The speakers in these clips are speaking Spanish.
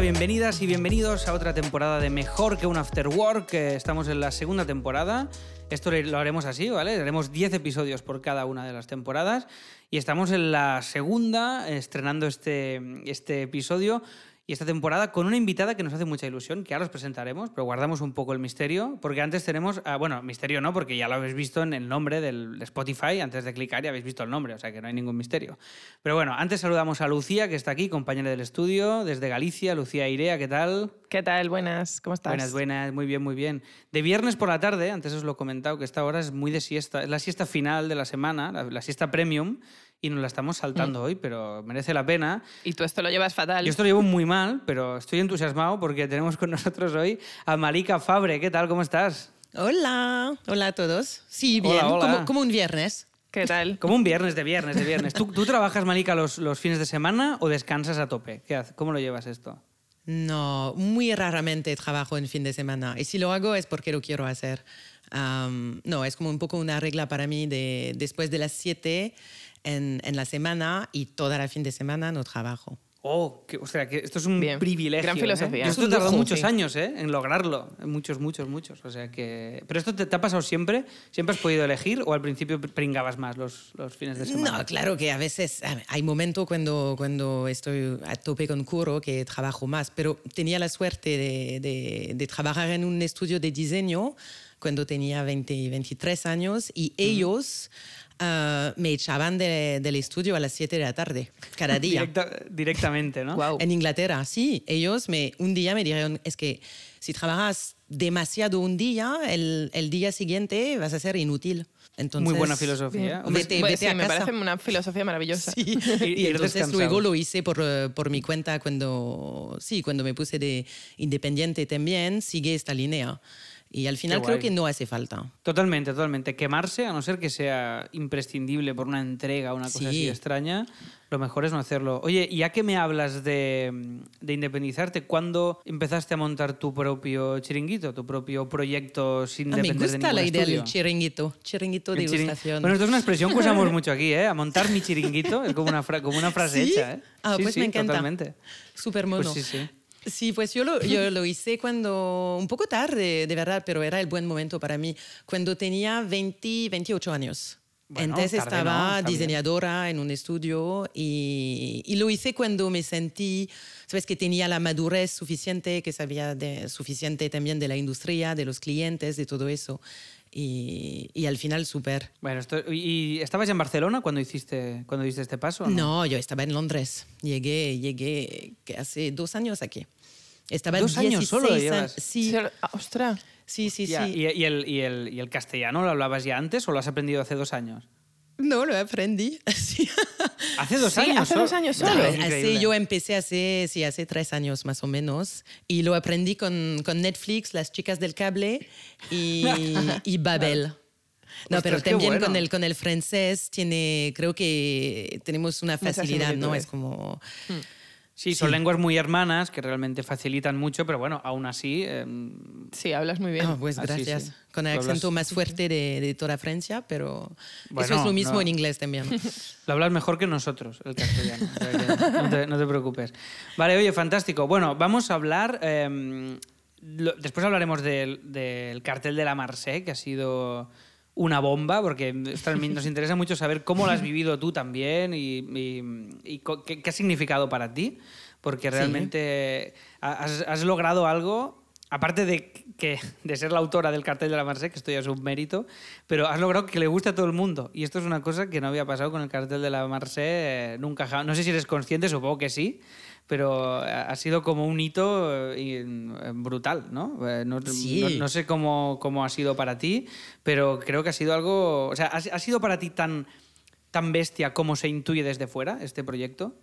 bienvenidas y bienvenidos a otra temporada de Mejor que un After Work. Estamos en la segunda temporada. Esto lo haremos así, ¿vale? Haremos 10 episodios por cada una de las temporadas. Y estamos en la segunda, estrenando este, este episodio y esta temporada con una invitada que nos hace mucha ilusión, que ahora os presentaremos, pero guardamos un poco el misterio, porque antes tenemos, ah, bueno, misterio no, porque ya lo habéis visto en el nombre del Spotify, antes de clicar ya habéis visto el nombre, o sea que no hay ningún misterio. Pero bueno, antes saludamos a Lucía, que está aquí, compañera del estudio, desde Galicia, Lucía Irea, ¿qué tal? ¿Qué tal? Buenas, ¿cómo estás? Buenas, buenas, muy bien, muy bien. De viernes por la tarde, antes os lo he comentado, que esta hora es muy de siesta, es la siesta final de la semana, la siesta premium, y nos la estamos saltando mm. hoy, pero merece la pena. Y tú esto lo llevas fatal. Yo esto lo llevo muy mal, pero estoy entusiasmado porque tenemos con nosotros hoy a Malika Fabre. ¿Qué tal? ¿Cómo estás? Hola, hola a todos. Sí, bien, Como, un viernes. ¿Qué tal? Como un viernes de viernes de viernes. ¿Tú, tú trabajas, Malika, los, los, fines de semana o descansas a tope? ¿Qué ¿Cómo lo llevas esto? No, muy raramente trabajo en fin de semana. Y si lo hago es porque lo quiero hacer. no, es como un poco una regla para mí de después de las 7 en, en, la semana y toda la fin de semana no trabajo. Oh, que, o sea, que esto es un privilegio. Gran ¿eh? filosofía. Esto tardó muchos años ¿eh? en lograrlo. Muchos, muchos, muchos. O sea que... ¿Pero esto te, ha pasado siempre? ¿Siempre has podido elegir o al principio pringabas más los, los fines de semana? No, claro que a veces hay momentos cuando, cuando estoy a tope con curro que trabajo más, pero tenía la suerte de, de, de trabajar en un estudio de diseño cuando tenía 20, 23 años y ellos... Ah, me echaban del estudio a las 7 de la tarde, cada día. directamente, ¿no? En Inglaterra, sí. Ellos me, un día me dijeron, es que si trabajas demasiado un día, el, el día siguiente vas a ser inútil. Entonces, Muy buena filosofía. Vete, vete me parece una filosofía maravillosa. Sí. y, entonces luego lo hice por, por, mi cuenta cuando, sí, cuando me puse de independiente también, sigue esta línea. Y al final creo que no hace falta. Totalmente, totalmente. Quemarse, a no ser que sea imprescindible por una entrega o una cosa así extraña, lo mejor es no hacerlo. Oye, ya que me hablas de, de, independizarte, ¿cuándo empezaste a montar tu propio chiringuito, tu propio proyecto sin ah, depender de Me gusta la idea del chiringuito, chiringuito de degustación. Bueno, esto es una expresión que usamos mucho aquí, ¿eh? A montar mi chiringuito es como una, como una frase hecha, ¿eh? Ah, pues me encanta. Totalmente. Súper mono. Pues sí, sí. Sí, pues yo lo, yo lo hice cuando, un poco tarde, de verdad, pero era el buen momento para mí, cuando tenía 20, 28 años. Entonces estaba diseñadora en un estudio y, y, lo hice cuando me sentí, sabes, que tenía la madurez suficiente, que sabía de, suficiente también de la industria, de los clientes, de todo eso. Y, y, al final súper. Bueno, ¿y estabas en Barcelona cuando hiciste, cuando hiciste este paso? No? no? yo estaba en Londres. Llegué, llegué hace dos años aquí. Estaba ¿Dos años solo Sí. Ostras. Sí, sí, sí. ¿Y, y, el, y, el, ¿Y el castellano lo hablabas ya antes o lo has aprendido hace dos años? No, lo aprendí. Hace dos años. Hace dos años solo. así yo empecé hace, sí, hace tres años más o menos. Y lo aprendí con, con Netflix, Las Chicas del Cable y, y Babel. No, pero también con, el, con el francés tiene, creo que tenemos una facilidad, ¿no? Es como... Hmm. Sí, son lenguas muy hermanas que realmente facilitan mucho, pero bueno, aún así. Em, sí, hablas muy bien. Ah, pues gracias. Con el acento más fuerte de, toda Francia, pero eso es lo mismo en inglés también. Lo hablas mejor que nosotros, el castellano. no, te, preocupes. Vale, oye, fantástico. Bueno, vamos a hablar. Em, después hablaremos del, del cartel de la Marseille, que ha sido una bomba, porque nos interesa mucho saber cómo lo has vivido tú también y, qué, ha significado para ti, porque realmente has, logrado algo, aparte de, que, de ser la autora del cartel de la Marseille, que esto ya es un mérito, pero has logrado que le guste a todo el mundo. Y esto es una cosa que no había pasado con el cartel de la Marseille nunca. No sé si eres consciente, supongo que sí, pero ha sido como un hito eh, brutal, ¿no? Eh, no, no, sé cómo, cómo, ha sido para ti, pero creo que ha sido algo... O sea, ¿ha, sido para ti tan, tan bestia como se intuye desde fuera este proyecto?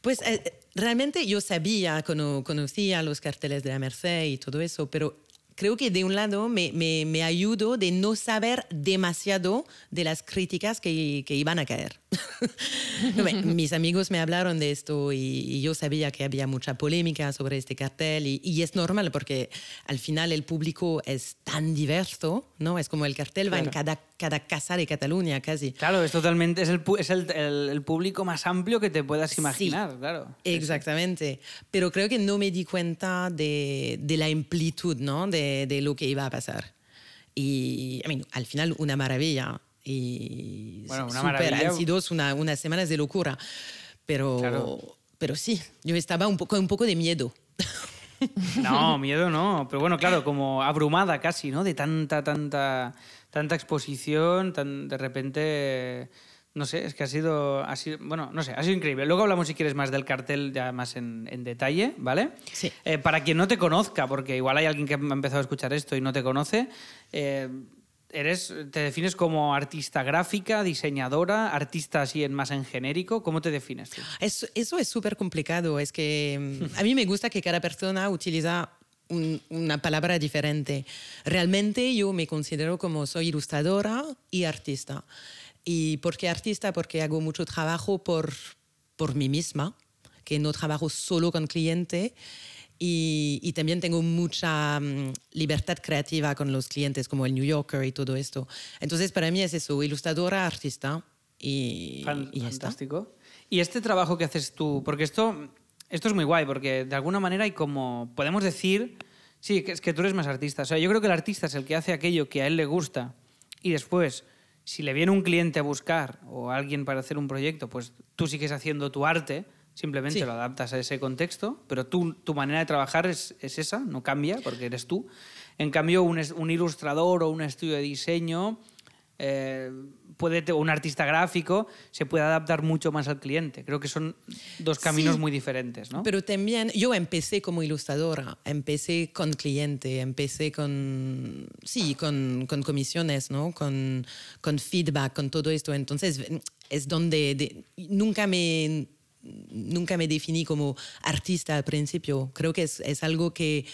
Pues eh, realmente yo sabía, conocía los carteles de la Merced y todo eso, pero creo que de un lado me, me, ayudó de no saber demasiado de las críticas que, que iban a caer. mis amigos me hablaron de esto y, yo sabía que había mucha polémica sobre este cartel y, es normal porque al final el público es tan diverso, ¿no? Es como el cartel va en cada, cada casa de Cataluña casi. Claro, es totalmente, es el, es el, el, público más amplio que te puedas imaginar, claro. Exactamente, pero creo que no me di cuenta de, de la amplitud, ¿no? De, de, lo que iba a pasar. Y al final una maravilla y bueno, una maravilla. han sido una, unas semanas de locura. Pero, pero sí, yo estaba un poco, un poco de miedo. No, miedo no. Pero bueno, claro, como abrumada casi, ¿no? De tanta, tanta, tanta exposición, tan de repente. No sé, es que ha sido, ha sido, bueno, no sé, ha sido increíble. Luego hablamos, si quieres, más del cartel, ya más en, en detalle, ¿vale? Sí. Eh, para quien no te conozca, porque igual hay alguien que ha empezado a escuchar esto y no te conoce, eh, eres, te defines como artista gráfica, diseñadora, artista así en más en genérico. ¿Cómo te defines tú? Eso, eso es súper complicado. Es que mm, a mí me gusta que cada persona utiliza una palabra diferente. Realmente yo me considero como soy ilustradora y artista. ¿Y por qué artista? Porque hago mucho trabajo por, por mí misma, que no trabajo solo con cliente y, también tengo mucha mm, libertad creativa con los clientes, como el New Yorker y todo esto. Entonces, para mí es eso, ilustradora, artista y, y Fantástico. Y este trabajo que haces tú, porque esto, esto es muy guay, porque de alguna manera hay como, podemos decir, sí, que es que tú eres más artista. O sea, yo creo que el artista es el que hace aquello que a él le gusta y después, si le viene un cliente a buscar o alguien para hacer un proyecto, pues tú sigues haciendo tu arte Simplemente lo adaptas a ese contexto, pero tú, tu manera de trabajar es, es, esa, no cambia porque eres tú. En cambio, un, un ilustrador o un estudio de diseño, eh, puede, un artista gráfico, se puede adaptar mucho más al cliente. Creo que son dos caminos muy diferentes. ¿no? Pero también yo empecé como ilustradora, empecé con cliente, empecé con, sí, con, con comisiones, ¿no? con, con feedback, con todo esto. Entonces es donde nunca me nunca me definí como artista al principio. Creo que es, es algo que,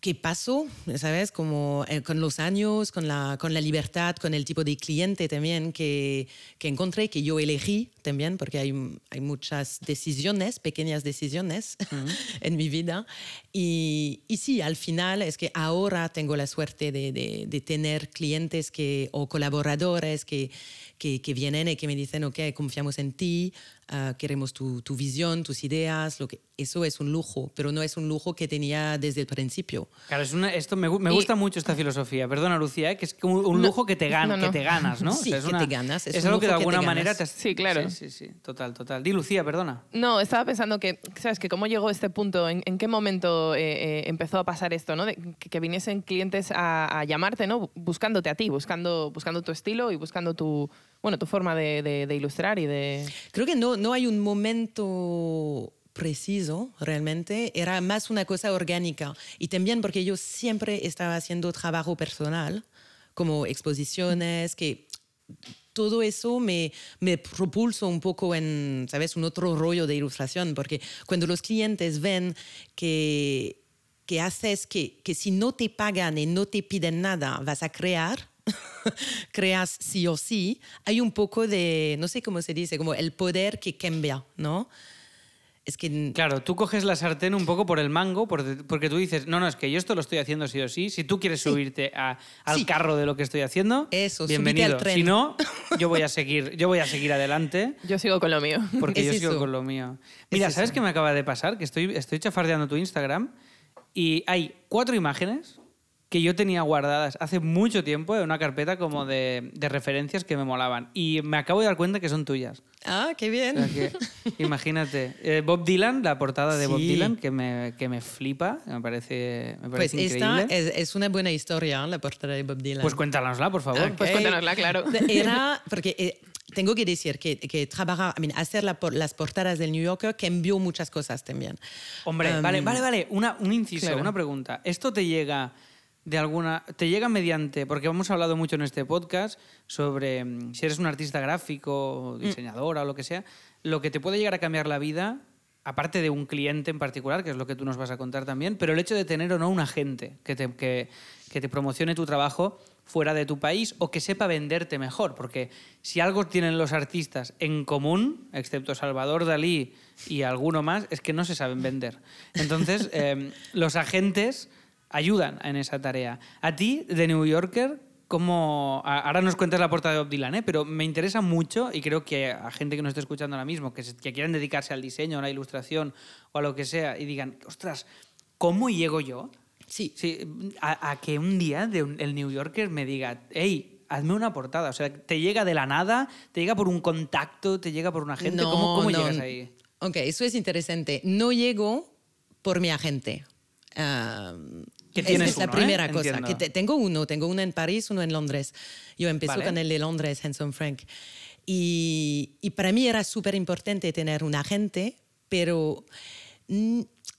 que pasó, ¿sabes? Como eh, con los años, con la, con la libertad, con el tipo de cliente también que, que encontré, que yo elegí también, porque hay, hay muchas decisiones, pequeñas decisiones en mi vida. Y, y, sí, al final es que ahora tengo la suerte de, de, de tener clientes que, o colaboradores que, que, que, vienen y que me dicen, ok, confiamos en ti, Ah, queremos tu, tu, visión, tus ideas, lo que, eso es un lujo, pero no es un lujo que tenía desde el principio. Claro, es una, esto me, me gusta mucho esta filosofía, perdona Lucía, ¿eh? que es como un lujo que te, gan, que te ganas, ¿no? Sí, es que te ganas. Es, algo que de alguna manera te... Sí, claro. Sí, sí, sí, total, total. Di Lucía, perdona. No, estaba pensando que, ¿sabes? Que cómo llegó este punto, en, qué momento eh, eh, empezó a pasar esto, ¿no? De, que, viniesen clientes a, a, llamarte, ¿no? Buscándote a ti, buscando, buscando tu estilo y buscando tu bueno, tu forma de, ilustrar y de... Creo que no, no hay un momento preciso realmente, era más una cosa orgánica. Y también porque yo siempre estaba haciendo trabajo personal, como exposiciones, que todo eso me, me propulsó un poco en, ¿sabes?, un otro rollo de ilustración, porque cuando los clientes ven que, que haces que, que si no te pagan y no te piden nada, vas a crear, creas sí o sí, hay un poco de, no sé cómo se dice, como el poder que cambia, ¿no? Es que... Claro, tú coges la sartén un poco por el mango, porque tú dices, no, no, es que yo esto lo estoy haciendo sí o sí. Si tú quieres subirte al carro de lo que estoy haciendo, Eso, bienvenido. Al tren. Si no, yo voy a seguir, yo voy a seguir adelante. Yo sigo con lo mío. Porque yo sigo con lo mío. Mira, ¿sabes qué me acaba de pasar? Que estoy, estoy chafardeando tu Instagram y hay cuatro imágenes que yo tenía guardadas hace mucho tiempo en una carpeta como de, de, referencias que me molaban. Y me acabo de dar cuenta que son tuyas. Ah, qué bien. imagínate. Eh, Bob Dylan, la portada de Bob Dylan, que me, que me flipa, me parece, me parece pues increíble. esta es, es, una buena historia, la portada de Bob Dylan. Pues cuéntanosla, por favor. Pues cuéntanosla, claro. Era, porque eh, tengo que decir que, que trabajar, I mean, hacer la, las portadas del New Yorker cambió muchas cosas también. Hombre, vale, um, vale, vale. Una, un inciso, una pregunta. ¿Esto te llega de alguna. te llega mediante. Porque hemos hablado mucho en este podcast sobre mm, si eres un artista gráfico, mm. diseñadora o lo que sea, lo que te puede llegar a cambiar la vida aparte de un cliente en particular, que es lo que tú nos vas a contar también, pero el hecho de tener o no un agente que te, que, que te promocione tu trabajo fuera de tu país o que sepa venderte mejor, porque si algo tienen los artistas en común, excepto Salvador Dalí y alguno más, es que no se saben vender. Entonces, em, los agentes ayudan en esa tarea. A ti, de New Yorker, ¿cómo...? Ahora nos cuentas la portada de Bob Dylan, ¿eh? pero me interesa mucho y creo que a gente que nos esté escuchando ahora mismo, que, que quieran dedicarse al diseño, a la ilustración o a lo que sea, y digan, ostras, ¿cómo llego yo? Sí. sí a, que un día de el New Yorker me diga, hey, hazme una portada. O sea, te llega de la nada, te llega por un contacto, te llega por un agente. ¿Cómo, cómo llegas ahí? Ok, eso es interesante. No llego por mi agente. Uh, tienes es, la ¿eh? primera cosa. Que tengo uno, tengo uno en París, uno en Londres. Yo empecé con el de Londres, Hanson Frank. Y, y para mí era súper importante tener un agente, pero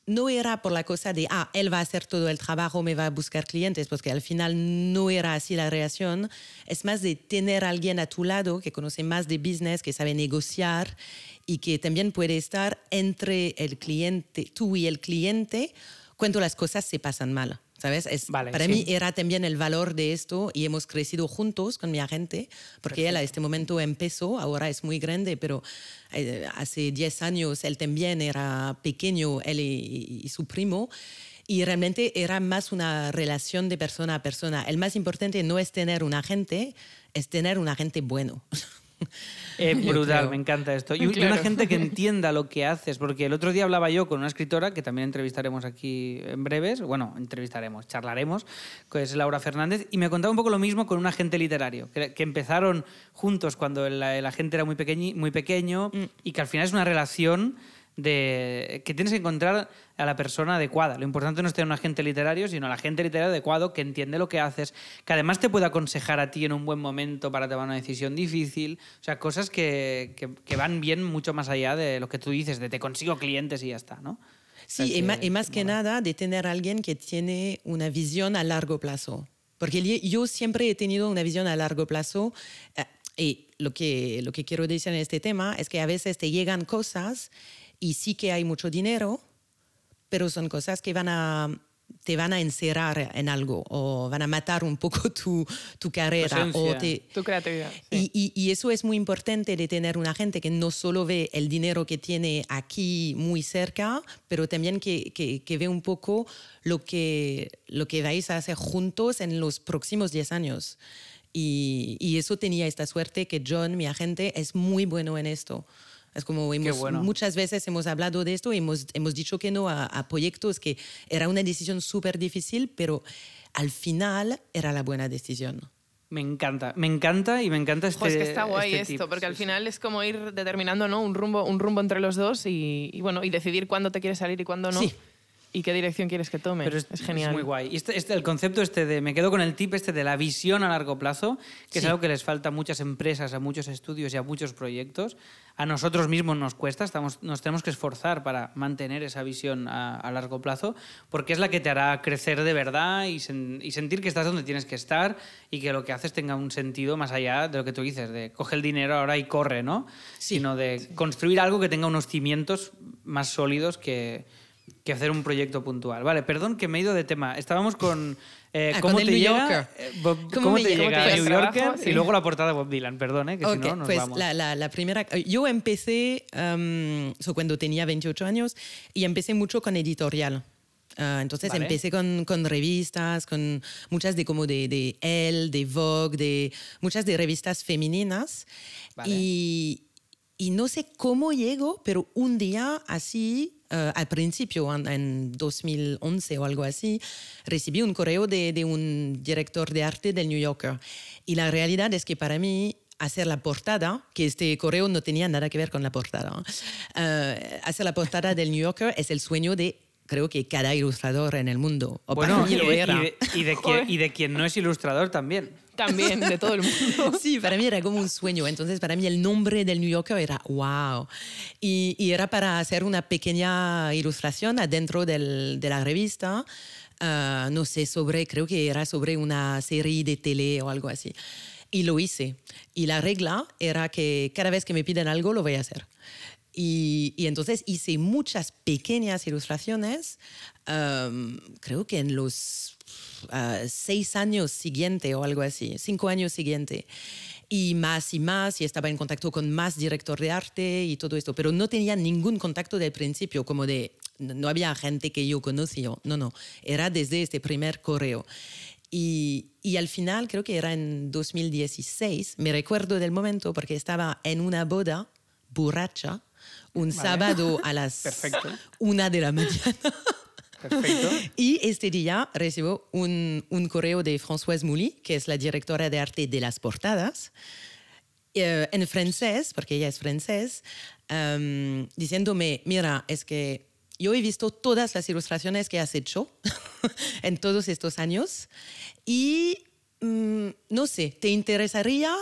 no era por la cosa de, ah, él va a hacer todo el trabajo, me va a buscar clientes, porque al final no era así la relación. Es más de tener a alguien a tu lado que conoce más de business, que sabe negociar y que también puede estar entre el cliente, tú y el cliente, cuando las cosas se pasan mal. ¿Sabes? Es, para mí era también el valor de esto y hemos crecido juntos con mi agente, porque él a este momento empezó, ahora es muy grande, pero eh, hace 10 años él también era pequeño, él y, su primo, y realmente era más una relación de persona a persona. El más importante no es tener un agente, es tener un agente bueno. Eh, brutal, me encanta esto. Y, una gente que entienda lo que haces, porque el otro día hablaba yo con una escritora que también entrevistaremos aquí en breves, bueno, entrevistaremos, charlaremos, que es Laura Fernández, y me contaba un poco lo mismo con un agente literario, que, empezaron juntos cuando el, agente era muy, muy pequeño mm. y que al final es una relación de que tienes que encontrar a la persona adecuada. Lo importante no es tener un agente literario, sino el agente literario adecuado que entiende lo que haces, que además te puede aconsejar a ti en un buen momento para tomar una decisión difícil. O sea, cosas que, que, van bien mucho más allá de lo que tú dices, de te consigo clientes y ya está, ¿no? Sí, y, más, que nada de tener a alguien que tiene una visión a largo plazo. Porque yo siempre he tenido una visión a largo plazo. Eh, y lo que, lo que quiero decir en este tema es que a veces te llegan cosas y sí que hay mucho dinero, pero son cosas que van a, te van a encerrar en algo o van a matar un poco tu, tu carrera. O tu creatividad. Y, y, eso es muy importante de tener una gente que no solo ve el dinero que tiene aquí muy cerca, pero también que, que, que ve un poco lo que, lo que vais a hacer juntos en los próximos 10 años. Y, y eso tenía esta suerte que John, mi agente, es muy bueno en esto. Es como muchas veces hemos hablado de esto y hemos, hemos dicho que no a, proyectos que era una decisión súper difícil, pero al final era la buena decisión. Me encanta, me encanta y me encanta este. Pues que está guay este esto, porque al final es como ir determinando ¿no? un, rumbo, un rumbo entre los dos y, y, bueno, y decidir cuándo te quieres salir y cuándo no. Sí y qué dirección quieres que tome. Pero es, genial. Es muy guay. Y este, este, el concepto este de, me quedo con el tip este de la visión a largo plazo, que es algo que les falta a muchas empresas, a muchos estudios y a muchos proyectos. A nosotros mismos nos cuesta, estamos, nos tenemos que esforzar para mantener esa visión a, largo plazo, porque es la que te hará crecer de verdad y, y, sentir que estás donde tienes que estar y que lo que haces tenga un sentido más allá de lo que tú dices, de coge el dinero ahora y corre, ¿no? Sino de construir algo que tenga unos cimientos más sólidos que que hacer un proyecto puntual. Vale, perdón que me he ido de tema. Estábamos con eh, ah, cómo, te llega, eh, ¿Cómo, te llega New Yorker y luego la portada de Bob Dylan, perdón, eh, que si no nos pues vamos. La, la, la, primera, yo empecé um, cuando tenía 28 años y empecé mucho con editorial. Uh, entonces empecé con, con, revistas, con muchas de como de, de Elle, de Vogue, de muchas de revistas femeninas. Y, y no sé cómo llegó, pero un día así Uh, al principio, en, en, 2011 o algo así, recibí un correo de, un director de arte del New Yorker. Y la realidad es que para mí hacer la portada, que este correo no tenía nada que ver con la portada, uh, hacer la portada del New Yorker es el sueño de creo que cada ilustrador en el mundo. O bueno, y, de, y, de, quien, y de quien no es ilustrador también también de todo el mundo. Sí, para mí era como un sueño. Entonces, para mí el nombre del New Yorker era wow. Y, y era para hacer una pequeña ilustración adentro del, de la revista. Uh, no sé, sobre, creo que era sobre una serie de tele o algo así. Y lo hice. Y la regla era que cada vez que me piden algo, lo voy a hacer. Y, y, entonces hice muchas pequeñas ilustraciones, um, creo que en los uh, seis años siguientes o algo así, cinco años siguientes. Y más y más, y estaba en contacto con más director de arte y todo esto, pero no tenía ningún contacto del principio, como de, no había gente que yo conocía, no, no, era desde este primer correo. Y, y, al final, creo que era en 2016, me recuerdo del momento porque estaba en una boda borracha un sábado a las una de la mañana. Perfecto. Y este día recibo un, un, correo de Françoise Mouly, que es la directora de arte de las portadas, eh, en francés, porque ella es francés, um, diciéndome, mira, es que yo he visto todas las ilustraciones que has hecho en todos estos años y um, no sé, ¿te interesaría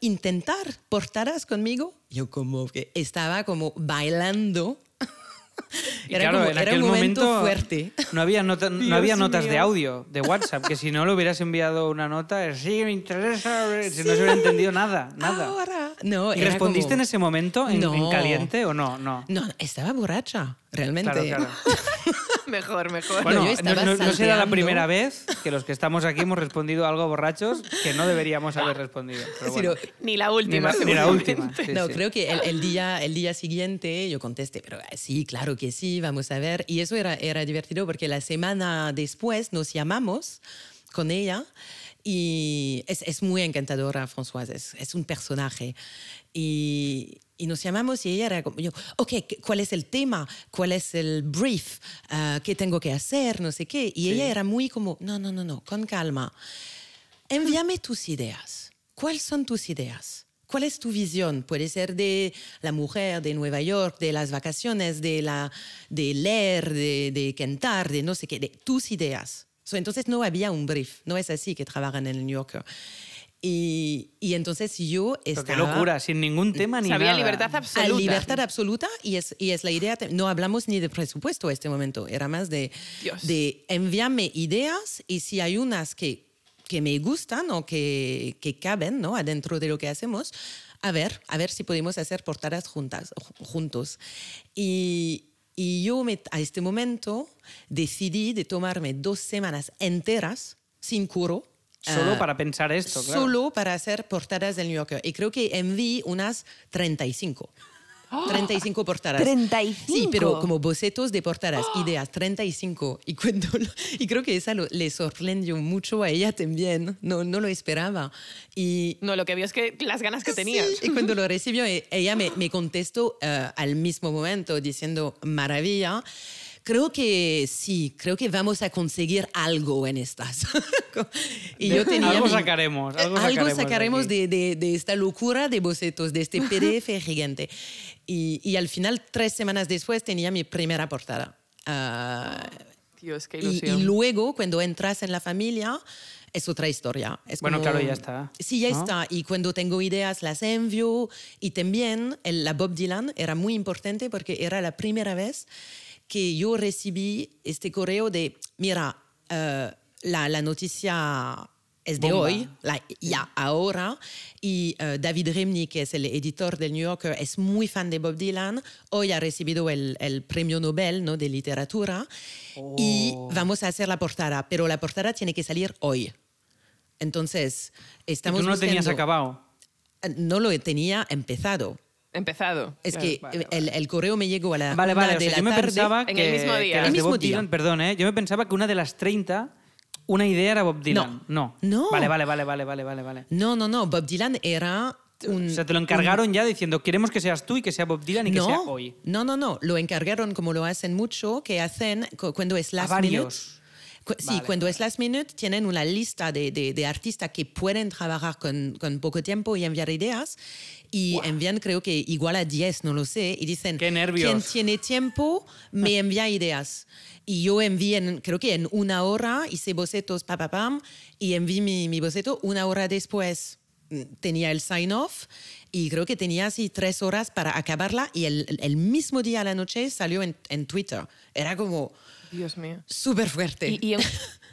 intentar portadas conmigo? Yo como que estaba como bailando era, claro, en aquel un momento, fuerte. No había, no había notas de audio de WhatsApp, que si no le hubieras enviado una nota, sí, me interesa, si no se hubiera entendido nada, nada. Ahora. No, ¿Y respondiste en ese momento, en, en, caliente o no? No, no estaba borracha, realmente. Claro, claro. mejor, mejor. Bueno, no, no, será la primera vez que los que estamos aquí hemos respondido algo borrachos que no deberíamos haber respondido. Pero ni la última. Ni la, última. no, creo que el, el, día, el día siguiente yo contesté, pero eh, sí, claro que sí, vamos a ver. Y eso era, era divertido porque la semana después nos llamamos con ella y es, es muy encantadora, Françoise, es, es un personaje. Y, y nos llamamos y ella era como yo, ok, ¿cuál es el tema? ¿Cuál es el brief? Uh, ¿Qué tengo que hacer? No sé qué. Y sí. ella era muy como, no, no, no, no, con calma. Envíame tus ideas. ¿Cuáles son tus ideas? ¿Cuál es tu visión? Puede ser de la mujer, de Nueva York, de las vacaciones, de, la, de leer, de, de cantar, de no sé qué, de tus ideas. So, entonces no había un brief, no es así que trabajan en el New Yorker. Y, y, entonces yo estaba... Pero qué locura, sin ningún tema ni Había nada. libertad absoluta. libertad absoluta y es, y es la idea, no hablamos ni de presupuesto en este momento, era más de, de enviarme ideas y si hay unas que, que me gustan o que, que caben ¿no? adentro de lo que hacemos, a ver, a ver si podemos hacer portadas juntas, juntos. Y, y yo me, a este momento decidí de tomarme dos semanas enteras sin curo Solo uh, para pensar esto, claro. Solo para hacer portadas del New Yorker. Y creo que envié unas 35. ¡Oh! 35 portadas. 35. Sí, pero como bocetos de portadas, ¡Oh! ideas, 35. Y, cuando lo, y creo que eso le sorprendió mucho a ella también. No, no lo esperaba. Y, no, lo que vio es que las ganas que tenía. Sí, y cuando lo recibió, ella me, me contestó uh, al mismo momento diciendo, maravilla creo que sí, creo que vamos a conseguir algo en estas. y yo tenía algo sacaremos. Algo, algo sacaremos, de, de, de, esta locura de bocetos, de este PDF gigante. Y, y, al final, tres semanas después, tenía mi primera portada. Uh, Dios, qué ilusión. Y, y, luego, cuando entras en la familia, es otra historia. Es bueno, como, claro, ya está. Sí, ya ¿no? está. Y cuando tengo ideas, las envío. Y también el, la Bob Dylan era muy importante porque era la primera vez que yo recibí este correo de, mira, uh, la, la, noticia es de Bomba. hoy, la, ya ahora, y uh, David Rimney, que es el editor del New Yorker, es muy fan de Bob Dylan, hoy ha recibido el, el premio Nobel ¿no? de literatura, oh. y vamos a hacer la portada, pero la portada tiene que salir hoy. Entonces, estamos... ¿Y tú no lo tenías acabado? No lo tenía empezado. Empezado. Es claro, que vale, el, el, correo me llegó a la Vale, vale. de O sea, la yo me tarde. pensaba en que, el mismo día. que El mismo Bob día. Dylan, perdón, ¿eh? Yo me pensaba que una de las 30, una idea era Bob Dylan. No. No. Vale, vale, vale, vale, vale, vale, vale. No, no, no. Bob Dylan era un. O sea, te lo encargaron ya diciendo, queremos que seas tú y que sea Bob Dylan y que sea hoy. No, no, no. Lo encargaron como lo hacen mucho, que hacen cu- cuando es A last minute. Cu- Sí, Vale, cuando es last minute tienen una lista de, de, de artistas que pueden trabajar con, con poco tiempo y enviar ideas y envían creo que igual a 10, no lo sé, y dicen, Qué nervios. quien tiene tiempo me envía ideas. Y yo envié, en- creo que en una hora, hice bocetos, pa, pa, pam, y envié mi, mi boceto una hora después. mm, Tenía el sign-off y creo que tenía así tres horas para acabarla y el, el mismo día a la noche salió en, en Twitter. Era como Dios mío. súper fuerte. Y, y en,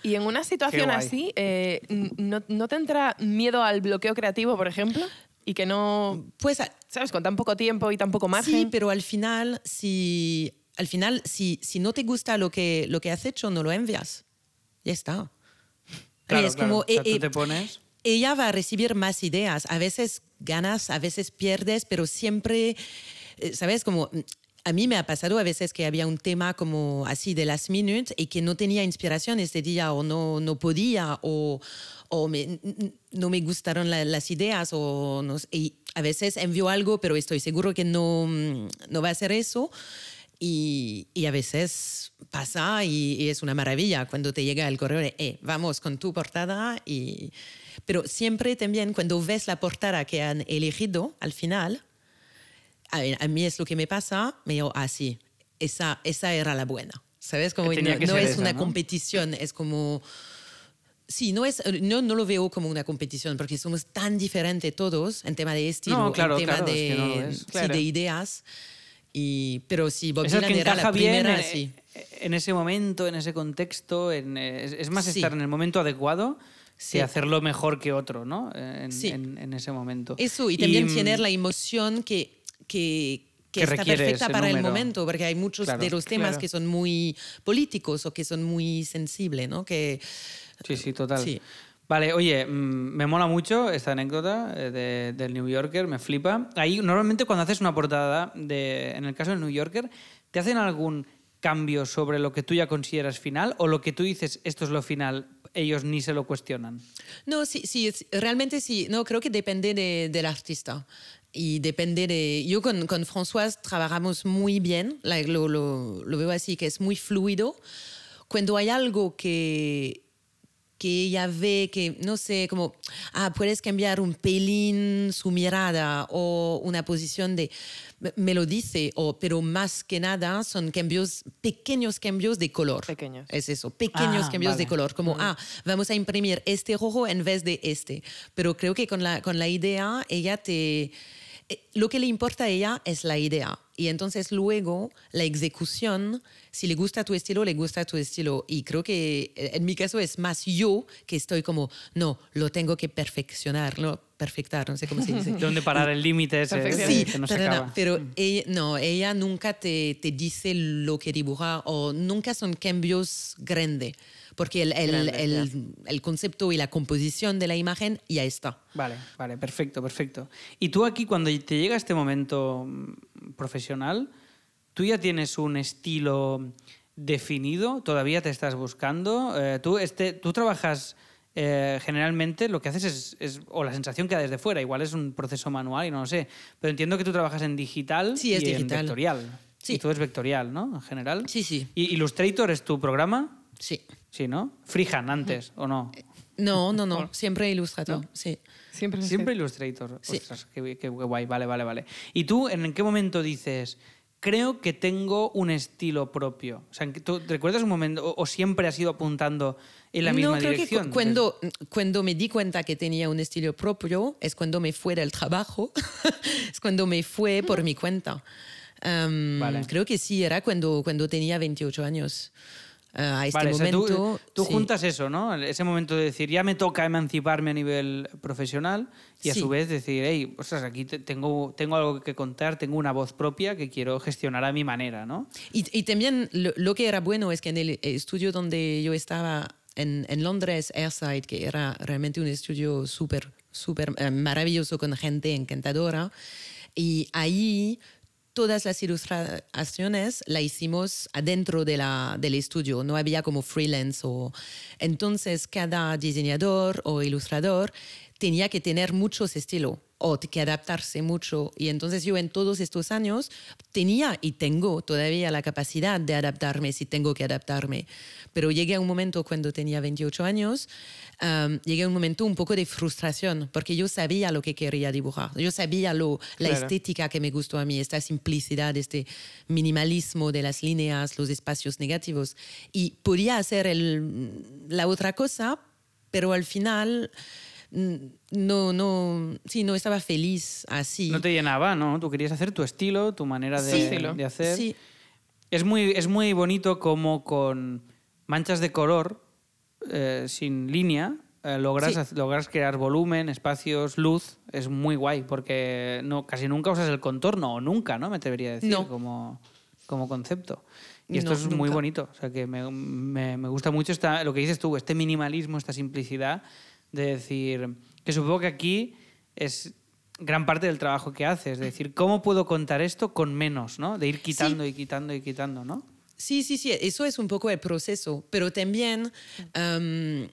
y en una situación así, eh, ¿no, ¿no te entra miedo al bloqueo creativo, por ejemplo? Y que no... Pues a- ¿sabes? Con tan poco tiempo y tan poco margen. Sí, pero al final, si, al final, si, si no te gusta lo que, lo que has hecho, no lo envías. Ya está. Claro, es como, tú eh, te pones ella va a recibir más ideas. A veces ganas, a veces pierdes, pero siempre, eh, ¿sabes? Como a mí me ha pasado a veces que había un tema como así de last minute y que no tenía inspiración este día o no, no podía o, o no me gustaron las ideas o no, y a veces envío algo pero estoy seguro que no, no va a ser eso. Y, y a veces pasa y, y, es una maravilla cuando te llega el correo de eh, vamos con tu portada y pero siempre también cuando ves la portada que han elegido al final, a, mí es lo que me pasa, me digo, ah, sí, esa, esa era la buena. ¿Sabes? Como no, es una competición, es como... Sí, no, es, no, no, lo veo como una competición porque somos tan diferentes todos en tema de estilo, en tema de, sí, de, ideas. Y, pero sí, Bob Dylan era la primera, bien, sí. En ese momento, en ese contexto, en, es, más estar en el momento adecuado sí. hacerlo mejor que otro, ¿no? En, sí. en, ese momento. Eso, y también mm, tener la emoción que, que, que, está perfecta para el momento, porque hay muchos de los temas que son muy políticos o que son muy sensibles, ¿no? Que, sí, sí, total. Sí. Vale, oye, mm, me mola mucho esta anécdota eh, de, del New Yorker, me flipa. Ahí, normalmente cuando haces una portada, de, en el caso del New Yorker, ¿te hacen algún cambio sobre lo que tú ya consideras final o lo que tú dices, esto es lo final, ellos ni se lo cuestionan. No, sí, sí realmente sí. No, creo que depende de, del artista. Y depende de... Yo con, con François trabajamos muy bien, lo, lo, lo veo así, que es muy fluido. Cuando hay algo que que ella ve que, no sé, como, ah, puedes cambiar un pelín su mirada o una posición de, me lo dice, o, pero más que nada son cambios, pequeños cambios de color. Pequeños. Es eso, pequeños ah, cambios de color, como, ah, vamos a imprimir este rojo en vez de este. Pero creo que con la, con la idea, ella te lo que le importa a ella es la idea. Y entonces luego la ejecución, si le gusta tu estilo, le gusta tu estilo. Y creo que eh, en mi caso es más yo que estoy como, no, lo tengo que perfeccionar, no, perfectar, no sé cómo se dice. ¿Dónde parar el límite sí, que no se acaba? pero mm. ella, no, ella nunca te, te dice lo que dibuja o nunca son cambios grandes porque el, el, el, concepto y la composición de la imagen ya está. Vale, vale, perfecto, perfecto. Y tú aquí, cuando te llega este momento mm, profesional, ¿tú ya tienes un estilo definido? ¿Todavía te estás buscando? Eh, ¿tú, este, ¿Tú trabajas... Eh, generalmente lo que haces es, es, o la sensación que da desde fuera, igual es un proceso manual y no lo sé, pero entiendo que tú trabajas en digital sí, es y digital. en vectorial. Sí. Y tú es vectorial, ¿no? En general. Sí, sí. ¿Y Illustrator es tu programa? Sí. Sí, ¿no? Freehand antes, ¿o no? No, no, no. Siempre Illustrator, sí. Siempre, Siempre Illustrator. Sí. Ostras, qué, qué, guay. Vale, vale, vale. ¿Y tú en qué momento dices, creo que tengo un estilo propio? O sea, ¿tú recuerdas un momento o, siempre has ido apuntando en la misma no, creo dirección? Que cuando, cuando me di cuenta que tenía un estilo propio es cuando me fue del trabajo, es cuando me fue por mi cuenta. Um, vale. Creo que sí, era cuando, cuando tenía 28 años. Eh, a este momento. tú, juntas eso, ¿no? Ese momento de decir, ya me toca emanciparme a nivel profesional y a su vez decir, hey, ostras, aquí tengo, tengo algo que contar, tengo una voz propia que quiero gestionar a mi manera, ¿no? Y, y también lo, que era bueno es que en el estudio donde yo estaba en, en Londres, Airside, que era realmente un estudio súper, súper eh, maravilloso con gente encantadora, y ahí todas las ilustraciones la hicimos adentro de la, del estudio, no había como freelance. O... Entonces cada diseñador o ilustrador tenía que tener muchos estilos o que adaptarse mucho. Y entonces yo en todos estos años tenía y tengo todavía la capacidad de adaptarme si tengo que adaptarme. Pero llegué a un momento cuando tenía 28 años, llegué a un momento un poco de frustración, porque yo sabía lo que quería dibujar. Yo sabía lo, la estética que me gustó a mí, esta simplicidad, este minimalismo de las líneas, los espacios negativos. Y podía hacer el, la otra cosa, pero al final no, no, sí, no estaba feliz así. No te llenaba, ¿no? Tú querías hacer tu estilo, tu manera de, de hacer. Sí. Es muy, es muy bonito como con manchas de color, eh, sin línea, eh, logras, logras crear volumen, espacios, luz, es muy guay, porque no, casi nunca usas el contorno, o nunca, ¿no? Me atrevería a decir, como, como concepto. Y esto es muy bonito, o sea que me, me, me gusta mucho esta, lo que dices tú, este minimalismo, esta simplicidad de decir, que supongo que aquí es gran parte del trabajo que haces, es decir, ¿cómo puedo contar esto con menos, ¿no? De ir quitando y quitando y quitando, ¿no? Sí, sí, sí, eso es un poco el proceso, pero también um,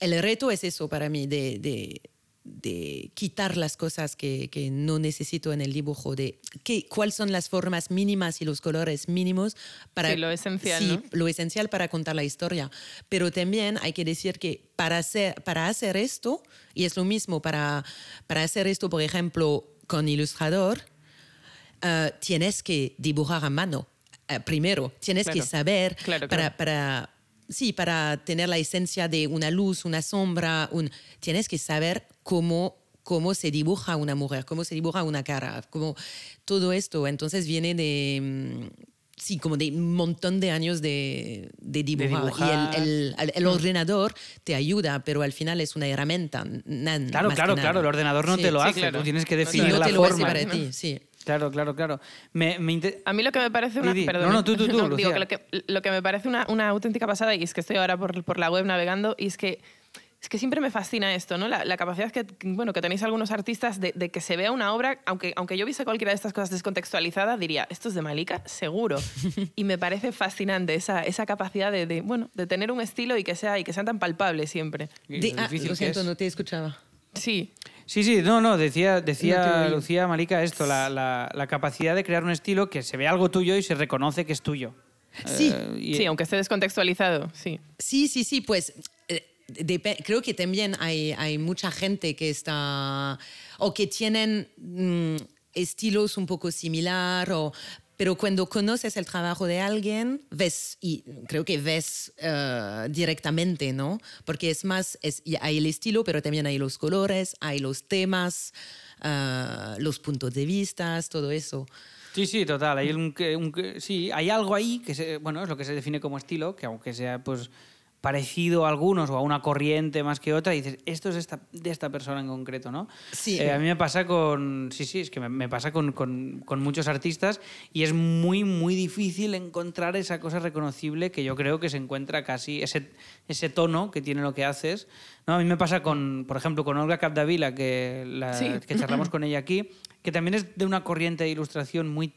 el reto es eso para mí, de, de, de quitar las cosas que, que, no necesito en el dibujo, de qué, cuáles son las formas mínimas y los colores mínimos para... Sí, lo esencial, sí, lo esencial para contar la historia. Pero también hay que decir que para hacer, para hacer esto, y es lo mismo, para, para hacer esto, por ejemplo, con ilustrador, uh, tienes que dibujar a mano. Uh, primero, tienes Claro. que saber Claro, para, claro. para sí, para tener la esencia de una luz, una sombra, un, tienes que saber cómo, cómo se dibuja una mujer, cómo se dibuja una cara, cómo todo esto. Entonces viene de, mm, sí, como de un montón de años de, de dibujar. dibujar. Y el, el- el- el ordenador te ayuda, pero al final es una herramienta. na- Claro, más claro, que claro, el ordenador no Sí. te lo sí, hace, claro. tú tienes que No definir no la te lo hace forma. para ti, sí. Claro, claro, claro. Me, me inter- A mí lo que me parece una... Perdón, No, no, tú, tú, digo que lo, que, lo que me parece una, una auténtica pasada, y es que estoy ahora por, por la web navegando, y es que, es que siempre me fascina esto, ¿no? La, la capacidad que, bueno, que tenéis algunos artistas de, de que se vea una obra, aunque, aunque yo viese cualquiera de estas cosas descontextualizada, diría, ¿esto es de Malika? Seguro. y me parece fascinante esa, esa capacidad de, de, bueno, de tener un estilo y que, sea, y que sean tan palpables siempre. De- lo ah, lo siento, es. no te escuchaba. Sí, Sí, sí, no, no, decía, decía. Lucía Marica esto, la, la- la capacidad de crear un estilo que se ve algo tuyo y se reconoce que es tuyo. Sí. Eh, y- sí, aunque esté descontextualizado, sí. Sí, sí, sí, pues eh, depe- creo que también hay, hay mucha gente que está o que tienen mm, estilos un poco similar o pero cuando conoces el trabajo de alguien ves y creo que ves eh, directamente no porque es más es, hay el estilo pero también hay los colores hay los temas eh, los puntos de vista todo eso Sí, sí, total. Hay, un, un sí, hay algo ahí que se- bueno, es lo que se define como estilo, que aunque sea pues parecido a algunos o a una corriente más que otra, dices, esto es esta, de esta persona en concreto, ¿no? Sí. Eh, a mí me pasa con, sí, sí, es que me, me pasa con, con- con muchos artistas y es muy, muy difícil encontrar esa cosa reconocible que yo creo que se encuentra casi, ese, ese tono que tiene lo que haces. ¿no? A mí me pasa con, por ejemplo, con Olga Capdavila, que, la- Sí. que charlamos con ella aquí, que también es de una corriente de ilustración muy,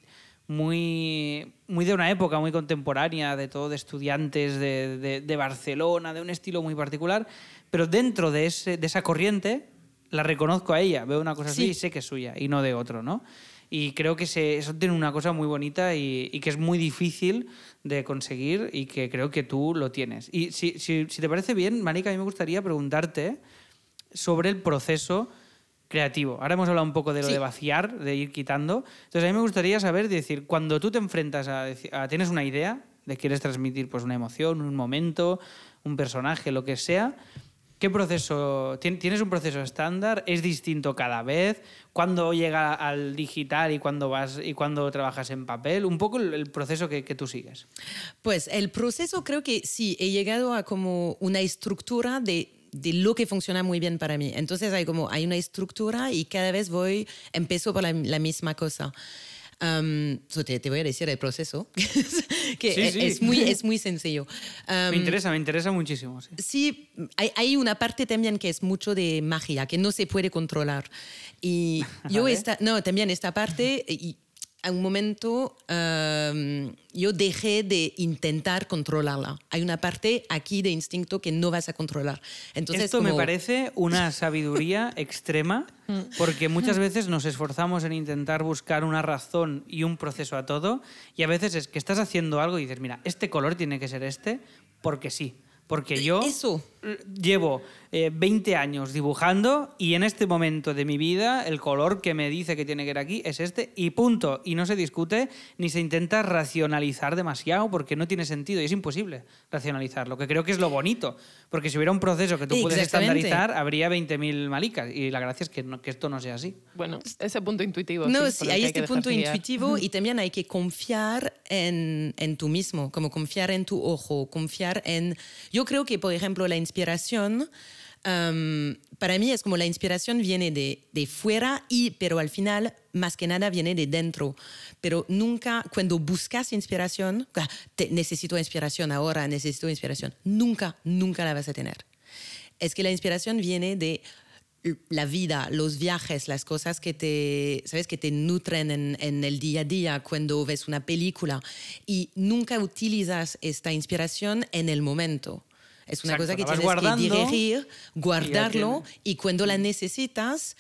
muy, muy de una época muy contemporánea, de todo de estudiantes de, de- de Barcelona, de un estilo muy particular, pero dentro de, ese, de esa corriente la reconozco a ella, veo una cosa así Sí. y sé que es suya y no de otro, ¿no? Y creo que se- eso tiene una cosa muy bonita y, y que es muy difícil de conseguir y que creo que tú lo tienes. Y si, si, si te parece bien, Marica, a mí me gustaría preguntarte sobre el proceso creativo. Ahora hemos hablado un poco de lo Sí. de vaciar, de ir quitando. Entonces a mí me gustaría saber, decir, cuando tú te enfrentas a, tienes una idea, de quieres transmitir pues una emoción, un momento, un personaje, lo que sea, ¿qué proceso tien- tienes un proceso estándar? ¿Es distinto cada vez? ¿Cuándo llega al digital y cuándo vas y cuándo trabajas en papel? Un poco el, el proceso que, que tú sigues. Pues el proceso creo que sí, he llegado a como una estructura de, de lo que funciona muy bien para mí. Entonces hay como hay una estructura y cada vez voy, empiezo por la, la misma cosa. Um, so te, te voy a decir el proceso, que Sí, es, sí. es muy, es muy sencillo. Um, me interesa, me interesa muchísimo. sí. Sí, hay, hay una parte también que es mucho de magia, que no se puede controlar. Y yo Vale. esta, no, también esta parte, y a un momento um, yo dejé de intentar controlarla. Hay una parte aquí de instinto que no vas a controlar. Entonces, Esto me parece una sabiduría extrema, porque muchas veces nos esforzamos en intentar buscar una razón y un proceso a todo, y a veces es que estás haciendo algo y dices, mira, este color tiene que ser este, porque sí. Porque yo Eso. Llevo eh, 20 años dibujando y en este momento de mi vida el color que me dice que tiene que ir aquí es este y punto. Y no se discute ni se intenta racionalizar demasiado porque no tiene sentido y es imposible racionalizarlo, que creo que es lo bonito. Porque si hubiera un proceso que tú puedes estandarizar, habría 20.000 malicas y la gracia es que, no- que esto no sea así. Bueno, ese punto intuitivo. No, sí, sí, hay que este punto guiar. intuitivo y también hay que confiar en, en tú mismo, como confiar en tu ojo, confiar en... Yo creo que, por ejemplo, la inspiración para mí es como la inspiración viene de, de, fuera, y, pero al final, más que nada, viene de dentro. Pero nunca, cuando buscas inspiración, ah, necesito inspiración ahora, necesito inspiración, nunca, nunca la vas a tener. Es que la inspiración viene de la vida, los viajes, las cosas que te, ¿sabes? que te nutren en, en, el día a día cuando ves una película y nunca utilizas esta inspiración en el momento. Es una cosa que tienes que dirigir, guardarlo y, cuando la necesitas,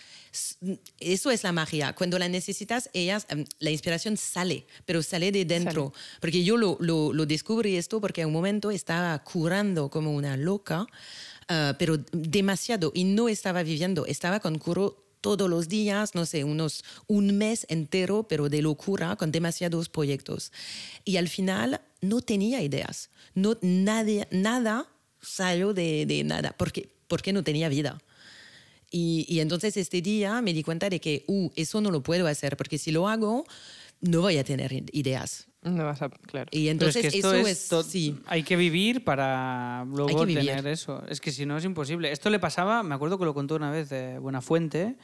eso es la magia. Cuando la necesitas, ellas, em, la inspiración sale, pero sale de dentro. Porque yo lo, lo, lo, descubrí esto porque en un momento estaba curando como una loca, ah, pero demasiado y no estaba viviendo, estaba con curo todos los días, no sé, unos un mes entero, pero de locura, con demasiados proyectos. Y al final no tenía ideas, no, nadie, nada salió de, de nada, porque, porque no tenía vida. Y, y, entonces este día me di cuenta de que, uh, eso no lo puedo hacer, porque si lo hago, no voy a tener ideas. No vas a, claro. Y entonces es que eso es, sí. Hay que vivir para luego tener eso. Es que si no es imposible. Esto le pasaba, me acuerdo que lo contó una vez de Buenafuente,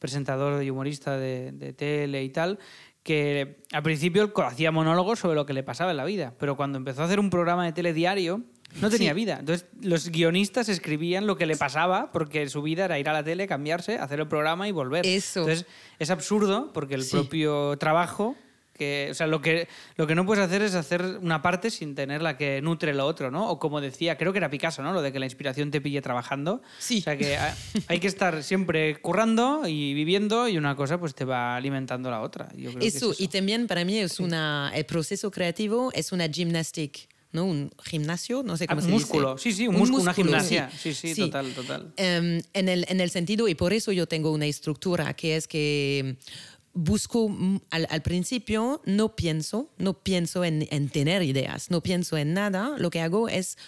presentador y humorista de, de tele y tal, que al principio hacía monólogos sobre lo que le pasaba en la vida, pero cuando empezó a hacer un programa de telediario, no tenía vida. Entonces, los guionistas escribían lo que le pasaba porque su vida era ir a la tele, cambiarse, hacer el programa y volver. Eso. Entonces, es absurdo porque el propio trabajo que, o sea, lo que, lo que no puedes hacer es hacer una parte sin tener la que nutre lo otro, ¿no? O como decía, creo que era Picasso, ¿no? Lo de que la inspiración te pille trabajando. Sí. O sea, que hay que estar siempre currando y viviendo y una cosa pues te va alimentando la otra. Yo creo eso, que es eso. y también para mí es una, el proceso creativo es una gimnástica. ¿No? Un gimnasio, no sé cómo ah, se músculo. dice. Sí, sí, un, un músculo, una gimnasia. Sí, sí, sí, sí. total, total. Um, en, el, en el sentido, y por eso yo tengo una estructura, que es que busco al, al, principio, no pienso, no pienso en, en, tener ideas, no pienso en nada, lo que hago es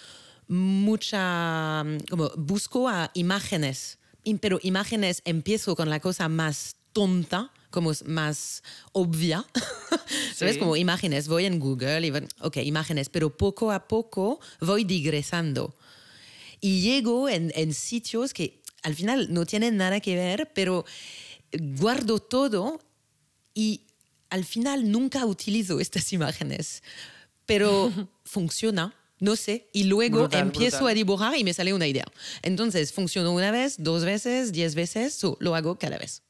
mucha, como busco a imágenes, pero imágenes empiezo con la cosa más tonta, como más obvia, ¿sabes? Como imágenes, voy en Google y, ok, imágenes, pero poco a poco voy digresando. Y llego en, en sitios que al final no tienen nada que ver, pero guardo todo y al final nunca utilizo estas imágenes, pero funciona. No sé, y luego Brutal, empiezo brutal. a dibujar y me sale una idea. Entonces, funcionó una vez, dos veces, diez veces, so, lo hago cada vez.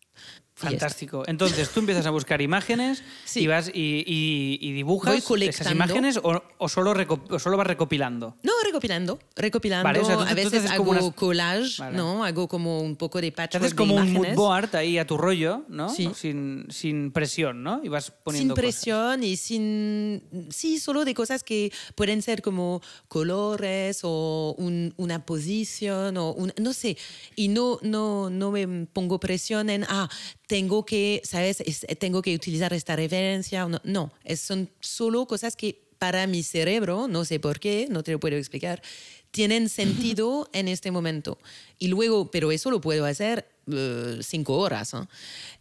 Fantástico. Entonces tú empiezas a buscar imágenes Sí. y vas y, y- y dibujas esas imágenes o, o solo, o solo vas recopilando. No, recopilando, recopilando. Vale, o sea, tú- a veces hago como unas- collage, Vale. ¿no? Hago como un poco de patchwork haces como de un mood imágenes. board ahí a tu rollo, ¿no? Sí. Sin, sin presión, ¿no? Y vas poniendo sin presión y sin... Sí, solo de cosas que pueden ser como colores o un- una posición o un, no sé. Y no, no, no me pongo presión en, ah, tengo que, ¿sabes? Es- tengo que utilizar esta referencia. No, no, es- son solo cosas que para mi cerebro, no sé por qué, no te lo puedo explicar, tienen sentido en este momento. Y luego, pero eso lo puedo hacer eh, cinco horas. ¿no?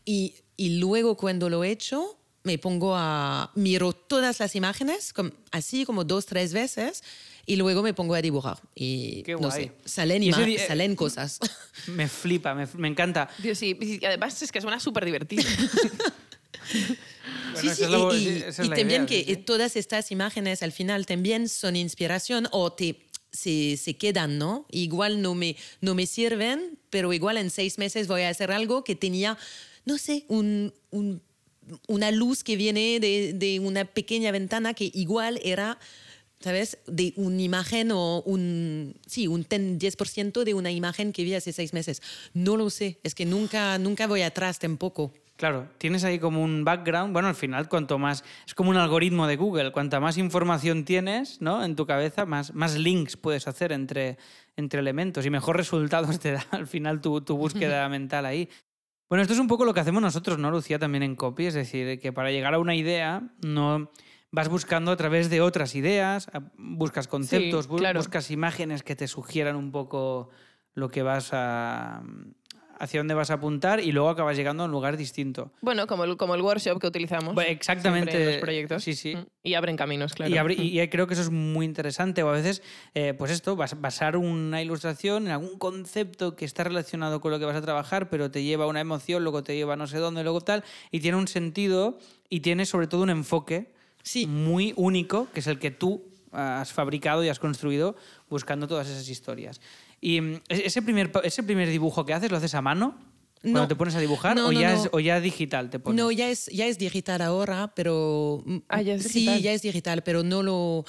Y, y luego cuando lo he hecho, me pongo a miro todas las imágenes, así como dos, tres veces, y luego me pongo a dibujar. Y Qué no guay. sé, salen, Y ese di- eh, salen cosas. Me flipa, me, me encanta. Dios, sí, y además es que suena súper divertido. Bueno, Sí, esa sí, es la- y, sí, y- esa es y la también idea, que sí, sí. eh, todas estas imágenes al final también son inspiración o te, se, se quedan, ¿no? Igual no me, no me sirven, pero igual en seis meses voy a hacer algo que tenía, no sé, un, un- una luz que viene de, de una pequeña ventana que igual era... ¿Sabes? De una imagen o un. Sí, un 10, 10% de una imagen que vi hace seis meses. No lo sé. Es que nunca, nunca voy atrás tampoco. Claro, tienes ahí como un background. Bueno, al final, cuanto más. Es como un algoritmo de Google. Cuanta más información tienes ¿no? en tu cabeza, más, más links puedes hacer entre, entre elementos y mejor resultados te da al final tu, tu búsqueda mental ahí. Bueno, esto es un poco lo que hacemos nosotros, ¿no, Lucía? También en Copy. Es decir, que para llegar a una idea, no vas buscando a través de otras ideas, buscas conceptos, claro. buscas imágenes que te sugieran un poco lo que vas a, hacia dónde vas a apuntar y luego acabas llegando a un lugar distinto. Bueno, como el, como el workshop que utilizamos. exactamente. En los proyectos. Sí, sí. Mm. Y abren caminos, claro. Y, y, creo que eso es muy interesante. O a veces, eh, pues esto, basar una ilustración en algún concepto que está relacionado con lo que vas a trabajar, pero te lleva a una emoción, luego te lleva a no sé dónde, luego tal, y tiene un sentido y tiene sobre todo un enfoque sí. muy único, que es el que tú has fabricado y has construido buscando todas esas historias. Y mm, ese primer, ese primer dibujo que haces, ¿lo haces a mano? Cuando te pones a dibujar o, ya Es, o ya digital te pones? No, ya es, ya es digital ahora, pero... Ah, ya es digital. Sí, ya es digital, pero no lo,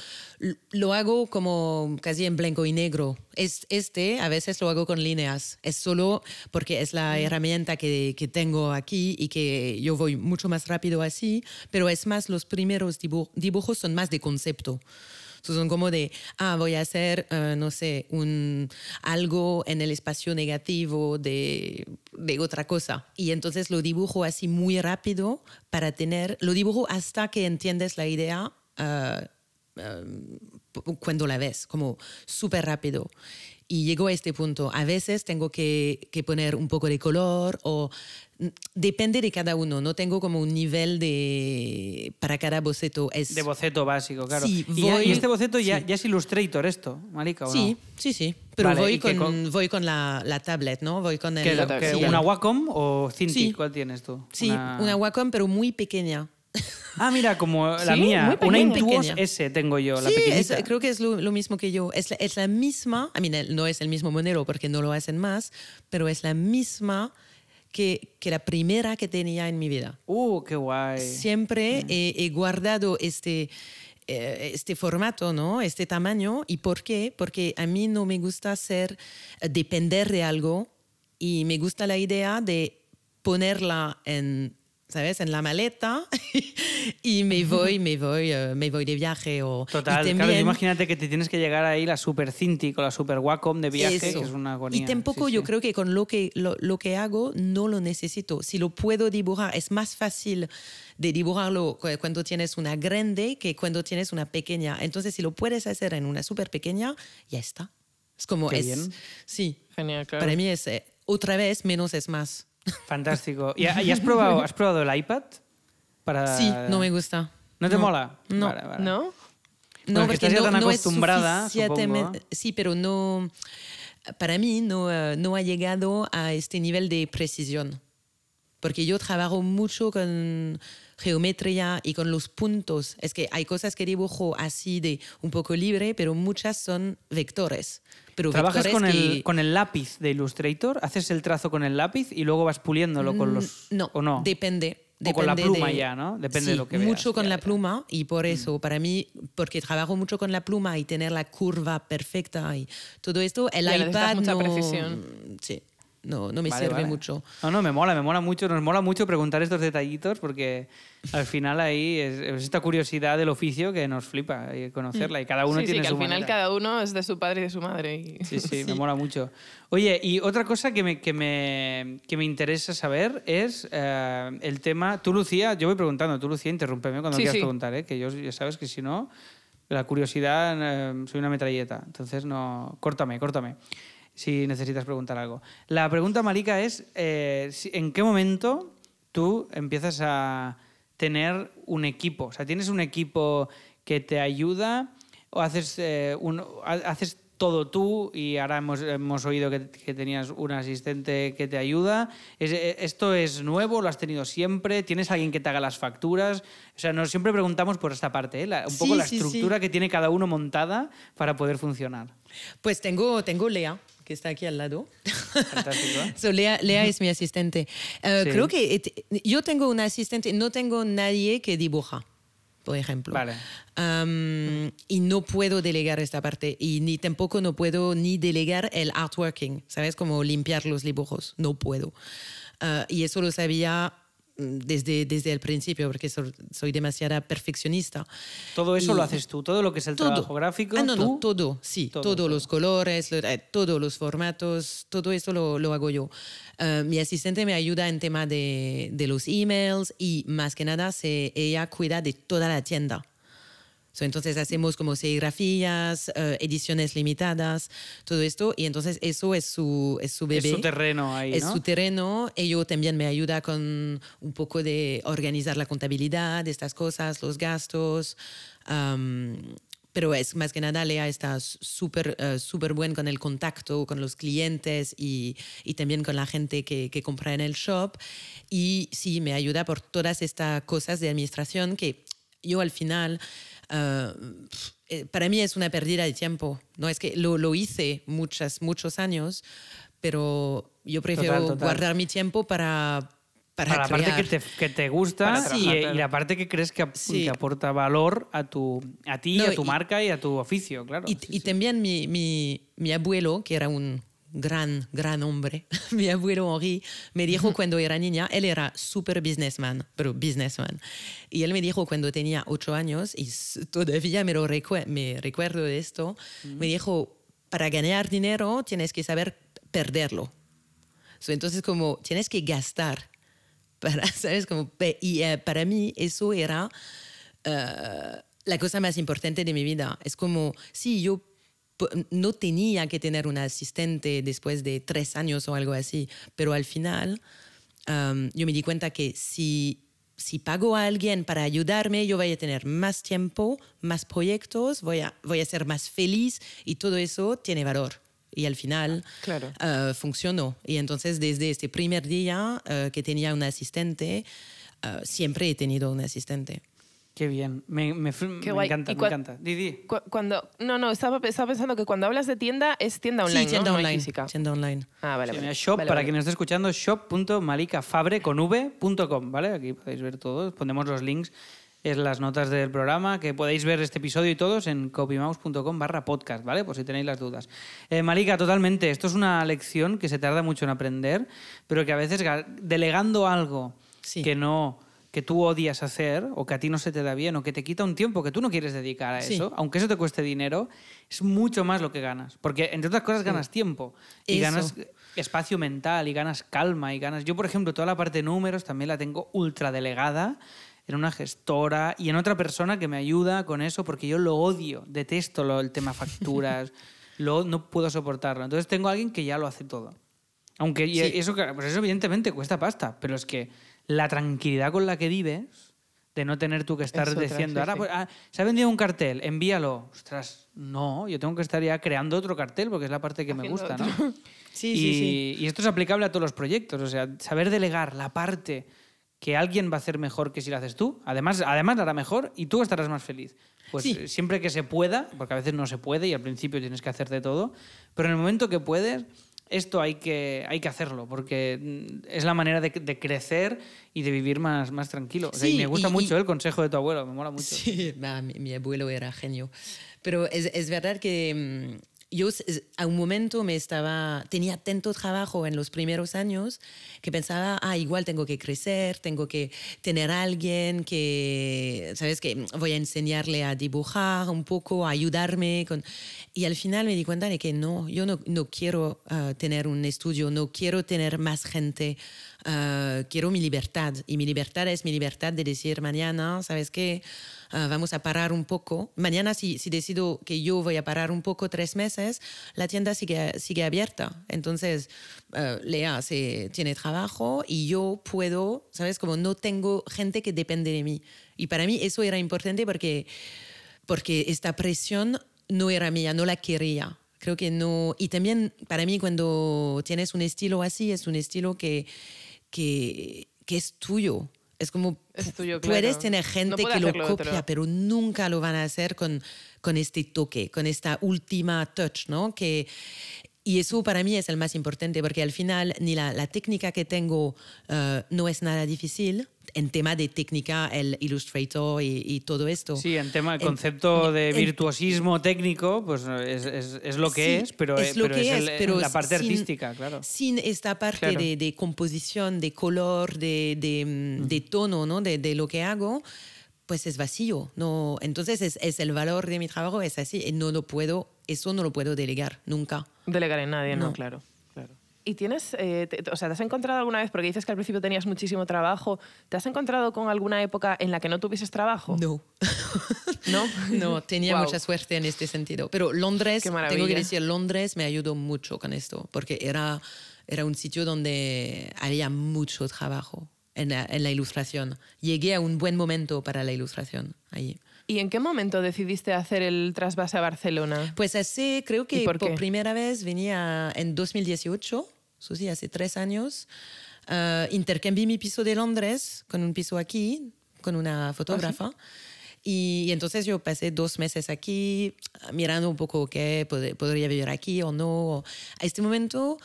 lo hago como casi en blanco y negro. Es, este a veces lo hago con líneas. Es solo porque es la mm. herramienta que, que tengo aquí y que yo voy mucho más rápido así, pero es más, los primeros dibujos son más de concepto son como de, ah, voy a hacer, eh, no sé, un, algo en el espacio negativo de, de otra cosa. Y entonces lo dibujo así muy rápido para tener, lo dibujo hasta que entiendes la idea. Eh, cuando la ves, como súper rápido. Y llego a este punto. A veces tengo que, que, poner un poco de color o depende de cada uno, no tengo como un nivel de para cada boceto. Es... De boceto básico, claro. y, este boceto ya, ya, es Illustrator esto, Marica, ¿o Sí, sí, sí. Pero voy, con, voy con la, la, tablet, ¿no? Voy con el, ¿Una Wacom o Cintiq? ¿Cuál tienes tú? Sí, una... Wacom, pero muy pequeña. Ah, mira, como la mía, una Intuos S tengo yo, la pequeñita. creo que es lo, lo, mismo que yo. Es la, es la misma, I mean, no es el mismo modelo porque no lo hacen más, pero es la misma que, que, la primera que tenía en mi vida. ¡Uh, qué guay! Siempre mm. he, guardado este, eh, este formato, ¿no? Este tamaño. ¿Y por qué? Porque a mí no me gusta ser, eh, depender de algo y me gusta la idea de ponerla en ¿sabes? En la maleta y me voy, me voy, eh, me voy de viaje. O, Total, claro, imagínate que te tienes que llegar ahí la Super Cintiq o la Super Wacom de viaje, que es una agonía. Y tampoco yo creo que con lo que, lo, lo, que hago no lo necesito. Si lo puedo dibujar, es más fácil de dibujarlo cuando tienes una grande que cuando tienes una pequeña. Entonces, si lo puedes hacer en una súper pequeña, ya está. Es como es. Bien. Sí. Genial, claro. Para mí es eh, otra vez menos es más. Fantástico. ¿Y, has, probado, has probado el iPad? Para... Sí, no me gusta. ¿No te mola? No. ¿No? No, porque estás ya tan acostumbrada, supongo. Sí, pero no... Para mí no, eh, no ha llegado a este nivel de precisión. Porque yo trabajo mucho con geometría y con los puntos. Es que hay cosas que dibujo así de un poco libre, pero muchas son vectores. Pero ¿Trabajas con, el, con el lápiz de Illustrator? ¿Haces el trazo con el lápiz y luego vas puliéndolo con mm, los...? No, ¿o no? depende. O con la pluma ya, ¿no? Depende de lo que veas. mucho con la pluma y por mm. eso, para mí, porque trabajo mucho con la pluma y tener la curva perfecta y todo esto, el iPad mucha no... precisión. Sí no, no me sirve mucho. No, no, me mola, me mola mucho, nos mola mucho preguntar estos detallitos porque al final ahí es, esta curiosidad del oficio que nos flipa conocerla y cada uno tiene sí, que al final cada uno es de su padre y de su madre. Sí, sí, me mola mucho. Oye, y otra cosa que me, que me, que me interesa saber es eh, el tema, tú Lucía, yo voy preguntando, tú Lucía, interrúmpeme cuando quieras preguntar, ¿eh? que yo ya sabes que si no, la curiosidad, eh, soy una metralleta, entonces no, córtame, córtame si necesitas preguntar algo. La pregunta, Marica, es eh, ¿en qué momento tú empiezas a tener un equipo? O sea, ¿tienes un equipo que te ayuda o haces, eh, un, haces todo tú y ahora hemos, hemos oído que, tenías un asistente que te ayuda. Eh, ¿Esto es nuevo? ¿Lo has tenido siempre? ¿Tienes alguien que te haga las facturas? O sea, nos siempre preguntamos por esta parte, un poco la estructura que tiene cada uno montada para poder funcionar. Pues tengo, tengo Lea que está aquí al lado. so, Lea, es mi asistente. Eh, creo que yo tengo un asistente, no tengo nadie que dibuja, por ejemplo. Vale. y no puedo delegar esta parte. Y ni tampoco no puedo ni delegar el artworking, ¿sabes? Como limpiar los dibujos. No puedo. Uh, y eso lo sabía desde, desde el principio, porque soy, demasiada perfeccionista. ¿Todo eso lo haces tú? ¿Todo lo que es el trabajo gráfico? Ah, no, no, todo, sí. Todos los colores, eh, todos los formatos, todo eso lo, lo hago yo. Eh, mi asistente me ayuda en tema de, de, los emails y más que nada se, ella cuida de toda la tienda. Entonces hacemos como serigrafías, eh, ediciones limitadas, todo esto, y entonces eso es su, es su bebé. Es su terreno ahí, Es su terreno. Ello también me ayuda con un poco de organizar la contabilidad, estas cosas, los gastos. pero es más que nada Lea está súper uh, súper buen con el contacto con los clientes y, y también con la gente que, que, compra en el shop y sí me ayuda por todas estas cosas de administración que yo al final Ah, eh, para mí es una pérdida de tiempo. No es que lo, lo hice muchas, muchos años, pero yo prefiero guardar mi tiempo para, para, la parte que te, que te gusta y, y, la parte que crees que, que, aporta valor a, tu, a ti, a tu marca y a tu oficio, claro. Y, y también mi, mi, mi, abuelo, que era un, gran, gran hombre. Mi abuelo Henri me dijo cuando era niña, él era súper businessman, pero businessman. Y él me dijo cuando tenía ocho años, y todavía me, lo me recuerdo de esto, me dijo, para ganar dinero tienes que saber perderlo. entonces, como tienes que gastar. Para, ¿sabes? Como, y eh, para mí eso era... Eh, la cosa más importante de mi vida. Es como, sí, yo no tenía que tener un asistente después de tres años o algo así, pero al final yo me di cuenta que si, si pago a alguien para ayudarme, yo voy a tener más tiempo, más proyectos, voy a, voy a ser más feliz y todo eso tiene valor. Y al final claro. Ah, funcionó. Y entonces desde este primer día ah, que tenía un asistente, ah, siempre he tenido un asistente. Qué bien, me, me, me encanta, me encanta. Didi. cuando, no, no, estaba, estaba, pensando que cuando hablas de tienda es tienda online, sí, tienda ¿no? online, física. tienda online. Ah, vale, vale. Shop, vale, para vale. quien nos esté escuchando, shop.malicafabre con v.com, ¿vale? Aquí podéis ver todo, pondremos los links en las notas del programa, que podéis ver este episodio y todos en copymouse.com barra podcast, ¿vale? Por si tenéis las dudas. Eh, Malika, totalmente, esto es una lección que se tarda mucho en aprender, pero que a veces delegando algo sí. que no que tú odias hacer o que a ti no se te da bien o que te quita un tiempo que tú no quieres dedicar a Sí. eso, aunque eso te cueste dinero, es mucho más lo que ganas. Porque entre otras cosas ganas tiempo y Eso. ganas espacio mental y ganas calma y ganas... Yo, por ejemplo, toda la parte de números también la tengo ultra delegada en una gestora y en otra persona que me ayuda con eso porque yo lo odio, detesto lo, el tema facturas, lo, no puedo soportarlo. Entonces tengo a alguien que ya lo hace todo. Aunque Sí. eso, pues eso evidentemente cuesta pasta, pero es que la tranquilidad con la que vives, de no tener tú que estar Es otra, diciendo, sí, ahora pues, ah, se ha vendido un cartel, envíalo. Ostras, no, yo tengo que estar ya creando otro cartel porque es la parte que me gusta, otro. ¿no? Sí, y, sí, sí. y esto es aplicable a todos los proyectos, o sea, saber delegar la parte que alguien va a hacer mejor que si la haces tú, además, además la hará mejor y tú estarás más feliz. Pues Sí. eh, siempre que se pueda, porque a veces no se puede y al principio tienes que hacer de todo, pero en el momento que puedes, esto hay que, hay que hacerlo, porque mm, es la manera de, de crecer y de vivir más, más tranquilo. O sea, y Sí, me gusta y- mucho y- el consejo de tu abuelo, me mola mucho. Sí, bah, mi, mi abuelo era genio. Pero es, es verdad que mm, yo a un momento me estaba, tenía tanto trabajo en los primeros años que pensaba, ah, igual tengo que crecer, tengo que tener a alguien que, ¿sabes? Que voy a enseñarle a dibujar un poco, a ayudarme. Con... Y al final me di cuenta de que no, yo no, no quiero ah, tener un estudio, no quiero tener más gente. Ah, quiero mi libertad y mi libertad es mi libertad de decir mañana, ¿sabes qué? Ah, vamos a parar un poco. Mañana si, si decido que yo voy a parar un poco tres meses, la tienda sigue, sigue abierta. Entonces, ah, Lea se, tiene trabajo y yo puedo, ¿sabes? Como no tengo gente que depende de mí. Y para mí eso era importante porque, porque esta presión no era mía, no la quería. Creo que no. Y también para mí cuando tienes un estilo así, es un estilo que, que, que es tuyo. Es como Es tuyo, puedes claro. tener No gente que lo otro. copia, pero nunca lo van a hacer con, con este toque, con esta última touch, ¿no? Que, y eso para mí es el más importante, porque al final ni la, la técnica que tengo eh, no es nada difícil. En tema de técnica, el Illustrator y, y todo esto. Sí, en tema el En- concepto de en- virtuosismo técnico, pues es, es- es lo que Sí, es, pero es lo pero que el- es, pero la parte sin- artística, claro. Sin esta parte Claro. de, de composición, de color, de, de, mm, de tono, ¿no? De, de lo que hago, pues es vacío. No, entonces es, es el valor de mi trabajo, es así. Y no lo puedo, eso no lo puedo delegar nunca. Delegar en nadie, no, No. claro. claro. ¿Y tienes, eh, o sea, te has encontrado alguna vez, porque dices que al principio tenías muchísimo trabajo, ¿te has encontrado con alguna época en la que no tuvieses trabajo? No. ¿No? No, tenía mucha suerte en este sentido. Pero Londres, tengo que decir, Londres me ayudó mucho con esto, porque era, era un sitio donde había mucho trabajo en la, en la ilustración. Llegué a un buen momento para la ilustración allí. ¿Y en qué momento decidiste hacer el trasvase a Barcelona? Pues así, creo que por, primera vez venía en 2018, eso sí, hace tres años. Uh, intercambié mi piso de Londres con un piso aquí, con una fotógrafa. ¿Ah, y, entonces yo pasé dos meses aquí mirando un poco qué podría vivir aquí o no. A este momento,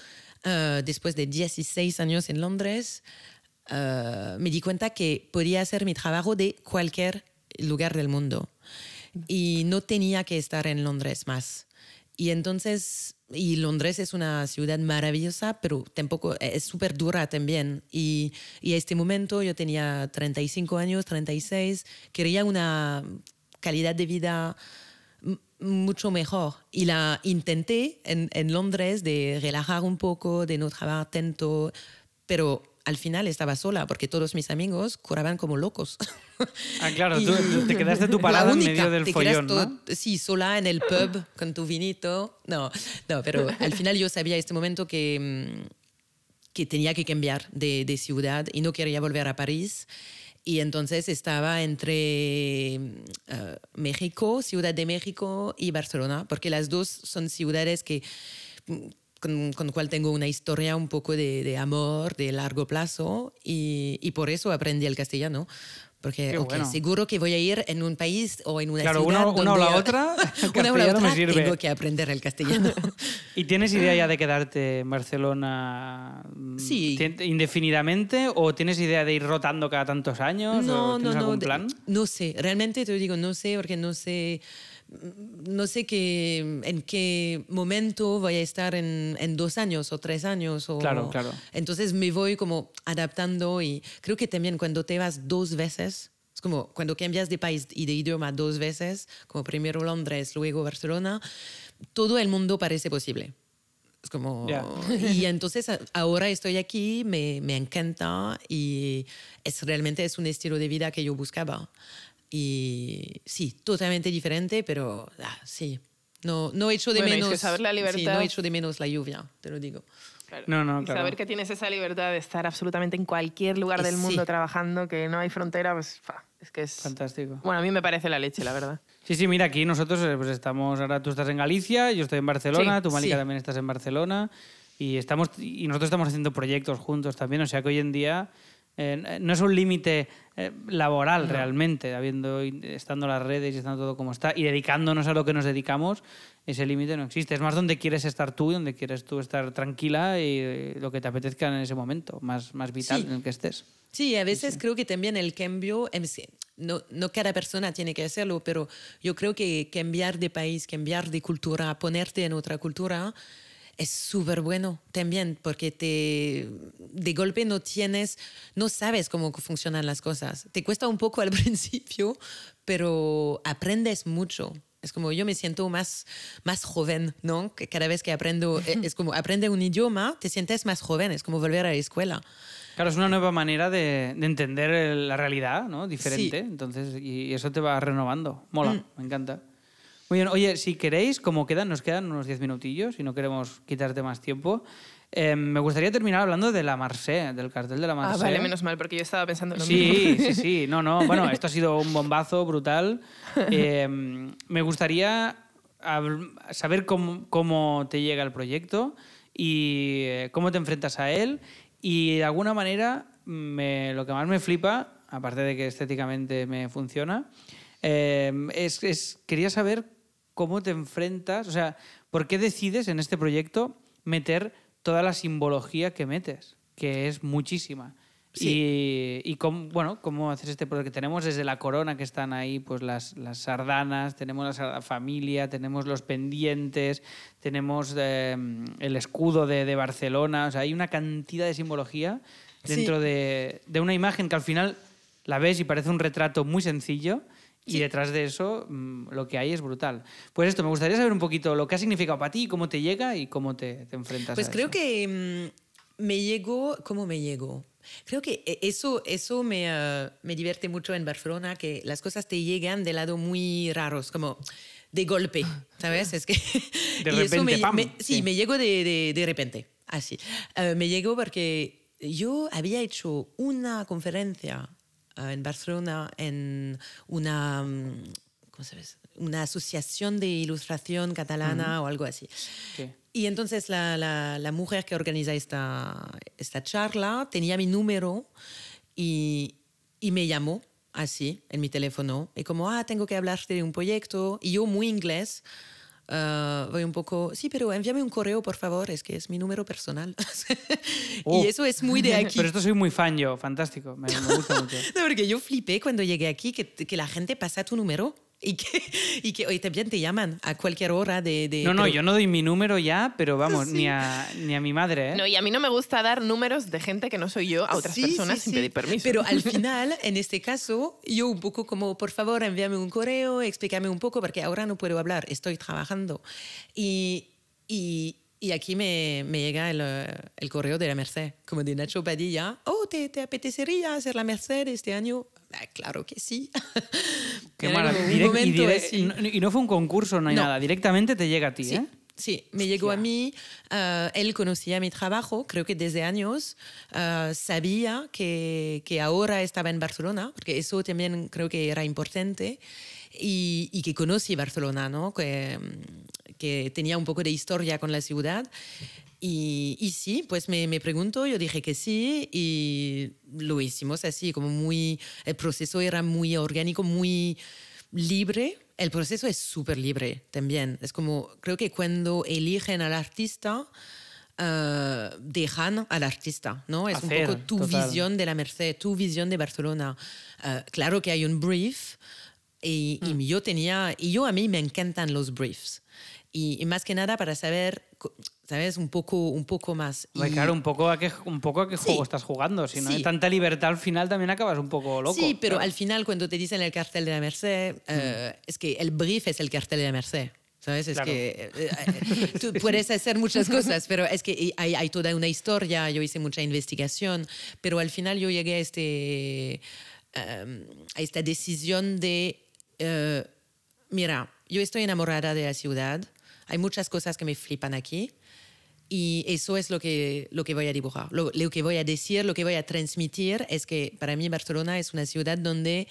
uh, después de 16 años en Londres, uh, me di cuenta que podía hacer mi trabajo de cualquier lugar del mundo. Y no tenía que estar en Londres más. Y entonces, y Londres es una ciudad maravillosa, pero tampoco es súper dura también. Y, y a este momento yo tenía 35 años, 36, quería una calidad de vida mucho mejor. Y la intenté en, en Londres de relajar un poco, de no trabajar tanto, pero al final estaba sola porque todos mis amigos curaban como locos. Ah, claro, tú te quedaste tu parada en medio del follón, ¿no? Sí, sola en el pub con tu vinito. No, no, pero al final yo sabía este momento que, mm, que tenía que cambiar de, de ciudad y no quería volver a París. Y entonces estaba entre uh, México, Ciudad de México y Barcelona, porque las dos son ciudades que mm, con, con cual tengo una historia un poco de, de amor de largo plazo y, y, por eso aprendí el castellano. Porque seguro que voy a ir en un país o en una claro, ciudad una, una o la otra, una o la otra me sirve. tengo que aprender el castellano. ¿Y tienes idea ya de quedarte en Barcelona mm, sí. indefinidamente o tienes idea de ir rotando cada tantos años? No, no, no. plan? No sé, realmente te digo, no sé porque no sé no sé qué, en qué momento voy a estar en, en, dos años o tres años. O, claro, claro. Entonces me voy como adaptando y creo que también cuando te vas dos veces, es como cuando cambias de país y de idioma dos veces, como primero Londres, luego Barcelona, todo el mundo parece posible. Es como... Y entonces ahora estoy aquí, me, me encanta y es realmente es un estilo de vida que yo buscaba. Y sí, totalmente diferente, pero ah, sí. No, no echo de menos. saber la libertad. Sí, no echo de menos la lluvia, te lo digo. No, no, claro. Saber que tienes esa libertad de estar absolutamente en cualquier lugar del mundo trabajando, que no hay frontera, pues es que es. Fantástico. Bueno, a mí me parece la leche, la verdad. Sí, sí, mira, aquí nosotros eh, pues estamos. Ahora tú estás en Galicia, yo estoy en Barcelona, tú, Malika, también estás en Barcelona. Y, estamos, y nosotros estamos haciendo proyectos juntos también, o sea que hoy en día eh, no es un límite eh, laboral realmente, habiendo estando las redes y estando todo como está y dedicándonos a lo que nos dedicamos, ese límite no existe. Es más donde quieres estar tú y donde quieres tú estar tranquila y eh, lo que te apetezca en ese momento, más, más vital en el que estés. Sí, a veces creo que también el cambio, no, no cada persona tiene que hacerlo, pero yo creo que cambiar de país, cambiar de cultura, ponerte en otra cultura, es súper bueno también porque te de golpe no tienes, no sabes cómo funcionan las cosas. Te cuesta un poco al principio, pero aprendes mucho. Es como yo me siento más, más joven, ¿no? Que cada vez que aprendo, e, es como aprende un idioma, te sientes más joven, es como volver a la escuela. Claro, es una nueva manera de, de entender la realidad, ¿no? Diferente. Entonces, y eso te va renovando. Mola, mm. me encanta. Muy bien, oye, si queréis, como quedan, nos quedan unos 10 minutillos y no queremos quitarte más tiempo. Em, me gustaría terminar hablando de la Marseille, del cartel de la Marseille. Ah, vale, menos mal, porque yo estaba pensando en lo sí, mismo. Sí, sí, no, no. Bueno, esto ha sido un bombazo brutal. Em, me gustaría saber cómo, cómo, te llega el proyecto y eh, cómo te enfrentas a él. Y de alguna manera, me, lo que más me flipa, aparte de que estéticamente me funciona, em, es, es, quería saber cómo te enfrentas, o sea, ¿por qué decides en este proyecto meter toda la simbología que metes? Que es muchísima. Y, y cómo, bueno, cómo haces este porque tenemos desde la corona que están ahí pues las, las sardanas, tenemos la familia, tenemos los pendientes, tenemos em, el escudo de, de, Barcelona, o sea, hay una cantidad de simbología dentro de, de, una imagen que al final la ves y parece un retrato muy sencillo Y detrás de eso mm, lo que hay es brutal. Pues esto, me gustaría saber un poquito lo que ha significado para ti, cómo te llega y cómo te, te enfrentas pues a creo que mm, me llegó, ¿cómo me llegó? Creo que e, eso, eso me, uh, me divierte mucho en Barcelona, que las cosas te llegan de lado muy raros, como de golpe, ¿sabes? Es que... De repente, me, pam, me- sí, sí. me llegó de, de, de repente, así. Uh, me llegó porque yo había hecho una conferencia uh, en Barcelona en una... mm, ¿Cómo sabes? Una asociación de ilustración catalana o algo así. Sí. Y entonces la, la- la mujer que organiza esta, esta charla tenía mi número y, y me llamó así en mi teléfono. Y como, ah, tengo que hablarte de un proyecto. Y yo muy inglés. Ah, voy un poco, sí, pero envíame un correo, por favor, es que es mi número personal. Oh. Y eso es muy de aquí. Pero esto soy muy fan yo, fantástico, me, me gusta mucho. No, porque yo flipé cuando llegué aquí que, que la gente pasa tu número y que, y que hoy también te llaman a cualquier hora de... de No, no, pero- yo no doy mi número ya, pero vamos, ni, a, ni a mi madre, ¿eh? No, y a mí no me gusta dar números de gente que no soy yo a otras Sí, personas sí, sin sí. pedir permiso. Pero al final, en este caso, yo un poco como, por favor, envíame un correo, explícame un poco, porque ahora no puedo hablar, estoy trabajando. Y, y, y aquí me, me llega el, el correo de la Merced, como de Nacho Padilla. Oh, ¿te, te apetecería hacer la Merced este año? Ah, claro que sí. Qué maravilla. Direct- y, no- y no fue un concurso, no hay No. nada, directamente te llega a ti, Sí, ¿eh? sí, me llegó a mí. ah, él conocía mi trabajo, creo que desde años. ah, sabía que, que ahora estaba en Barcelona, porque eso también creo que era importante. Y, y que conocí Barcelona, ¿no? Que, que tenía un poco de historia con la ciudad. Y, y sí, pues me, me preguntó, yo dije que sí y lo hicimos así, como muy, el proceso era muy orgánico, muy libre. El proceso es súper libre también. Es como, creo que cuando eligen al artista, eh, dejan al artista, ¿no? Es Hacer, un poco tu total. visión de la Merced, tu visión de Barcelona. Eh, claro que hay un brief y, y Mm. yo tenía, y yo a mí me encantan los briefs. Y, y más que nada para saber, ¿sabes? Un poco, un poco más. Y- Claro, un poco a qué, un poco a qué Sí. juego estás jugando. Si no hay Sí. tanta libertad al final también acabas un poco loco. Sí, pero claro. al final cuando te dicen el cartel de la Merced, eh, es que el brief es el cartel de la Merced. ¿Sabes? Es Claro. que eh, eh, tú puedes hacer muchas cosas, pero es que hay, hay toda una historia, yo hice mucha investigación, pero al final yo llegué a, este, eh, a esta decisión de, eh, mira, yo estoy enamorada de la ciudad, hay muchas cosas que me flipan aquí, y eso es lo que, lo que voy a dibujar. Lo, lo que voy a decir, lo que voy a transmitir es que para mí Barcelona es una ciudad donde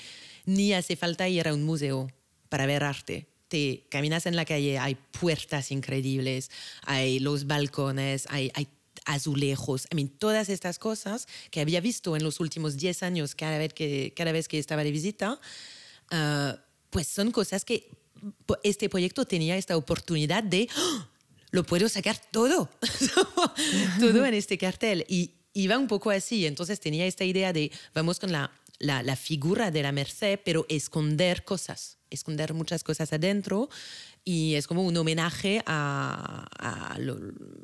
ni hace falta ir a un museo para ver arte. Te caminas en la calle, hay puertas increíbles, hay los balcones, hay, hay azulejos, I mean, todas estas cosas que había visto en los últimos 10 años cada vez que, cada vez que estaba de visita, ah, pues son cosas que este proyecto tenía esta oportunidad de ¡oh! Lo puedo sacar todo, todo en este cartel. Y iba un poco así, entonces tenía esta idea de vamos con la, la, la figura de la Merced, pero esconder cosas, esconder muchas cosas adentro. Y es como un homenaje a, a lo,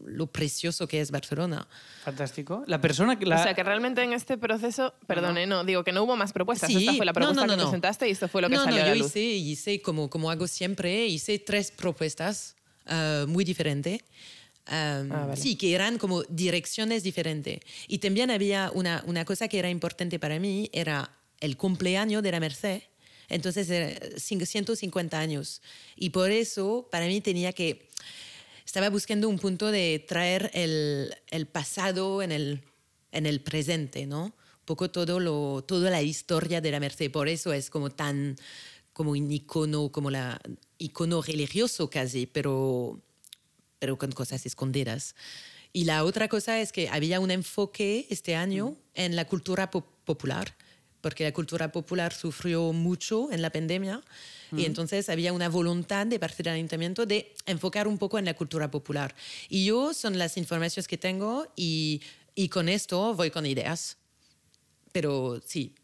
lo precioso que es Barcelona. Fantástico. La persona que... La... O sea, que realmente en este proceso, perdone, no, digo que no hubo más propuestas. Sí, Esta fue la no, propuesta no, no, que no. presentaste y esto fue lo que no, salió no, a la yo luz. hice, hice como, como hago siempre, hice tres propuestas eh, muy diferentes. Um, Ah, vale. Sí, que eran como direcciones diferentes. Y también había una, una cosa que era importante para mí, era el cumpleaños de la Merced. Entonces, era cin- 150 años. Y por eso, para mí tenía que... Estaba buscando un punto de traer el, el pasado en el, en el presente, ¿no? Un poco todo lo, toda la historia de la Merced. Por eso es como tan, como un icono, como la icono religioso casi, pero, pero con cosas escondidas. Y la otra cosa es que había un enfoque este año en la cultura po- popular, porque la cultura popular sufrió mucho en la pandemia. Y entonces había una voluntad de parte del ayuntamiento de enfocar un poco en la cultura popular. Y yo son las informaciones que tengo y, y con esto voy con ideas. Pero sí,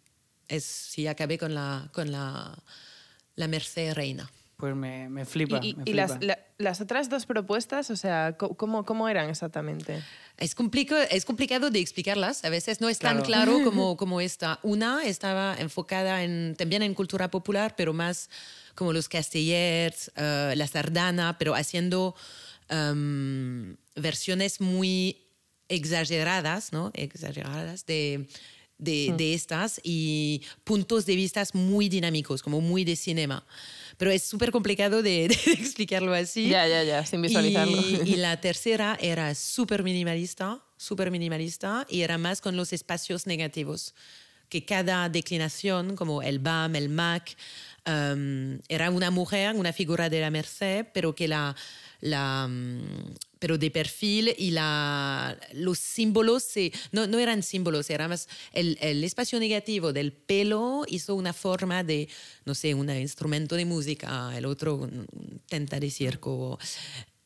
es, sí acabé con la, con la, la Merced Reina. Pues me, me flipa. ¿Y, me y flipa. las, la- las otras dos propuestas, o sea, ¿cómo, cómo eran exactamente? Es, complico- es complicado de explicarlas, a veces no es tan Claro. claro como, como esta. Una estaba enfocada en, también en cultura popular, pero más como los castellers, eh, la sardana, pero haciendo em, versiones muy exageradas, ¿no? Exageradas de, de, de estas y puntos de vista muy dinámicos, como muy de cinema. Pero es súper complicado de, de explicarlo así. Ya, ya, ya, sin visualizarlo. Y, y la tercera era súper minimalista, súper minimalista, y era más con los espacios negativos. Que cada declinación, como el BAM, el MAC, um, era una mujer, una figura de la Merced, pero que la, la um, pero de perfil y la, los símbolos se- no, no eran símbolos, era más el, el espacio negativo del pelo hizo una forma de, no sé, un instrumento de música, el otro un tenta de circo.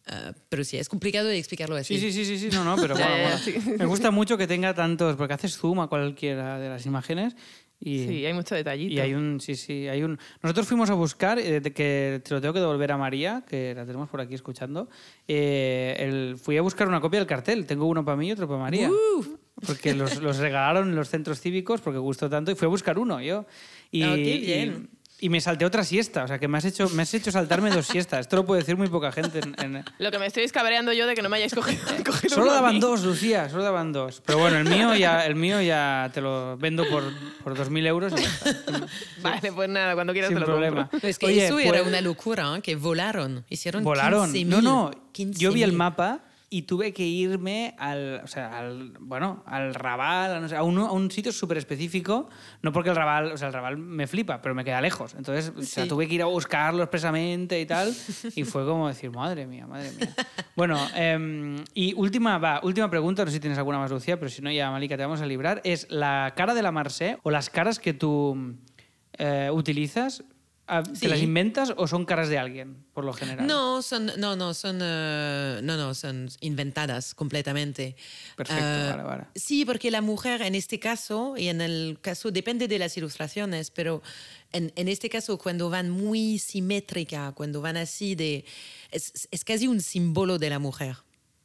Ah, pero sí, es complicado de explicarlo así. Sí, sí, sí, sí, sí, no, no, pero mola. sí. Me gusta mucho que tenga tantos, porque haces zoom a cualquiera de las imágenes y, Sí, hay mucho detallito. y hay un, sí, sí, hay un... Nosotros fuimos a buscar, eh, que te lo tengo que devolver a María, que la tenemos por aquí escuchando, eh, el- fui a buscar una copia del cartel, tengo uno para mí y otro para María. Porque los, los regalaron en los centros cívicos porque gustó tanto y fui a buscar uno yo. Y, Ah, qué bien. y- y me salté otra siesta, o sea que me has hecho, me has hecho saltarme dos siestas. Esto lo puede decir muy poca gente. en- en, Lo que me estoy cabreando yo de que no me hayáis cogido. cogido Solo daban dos, Lucía, solo daban dos. Pero bueno, el mío ya, el mío ya te lo vendo por, por 2.000 euros y ya está. Vale, pues nada, cuando quieras Sin te lo problema. compro. Es que Oye, eso pues- era una locura, ¿eh? que volaron. Hicieron Volaron. 15.000. No, no. Yo vi el 15.000. mapa y tuve que irme al, o sea, al, bueno, al Raval, a, un, a un sitio súper específico. No porque el Raval, o sea, el Raval me flipa, pero me queda lejos. Entonces, o sea, tuve que ir a buscarlo expresamente y tal. Y fue como decir, madre mía, madre mía. Bueno, em, y última, va, última pregunta, no sé si tienes alguna más, Lucía, pero si no, ya, Malika, te vamos a librar. Es la cara de la Marseille o las caras que tú eh, utilizas. Ah, ¿Te Sí. las inventas o son caras de alguien, por lo general? No, son, no, no, son, eh, no, no, son inventadas completamente. Perfecto, Ah, vale, vale. Sí, porque la mujer en este caso, y en el caso, depende de las ilustraciones, pero en, en este caso, cuando van muy simétrica, cuando van así de... Es, es casi un símbolo de la mujer.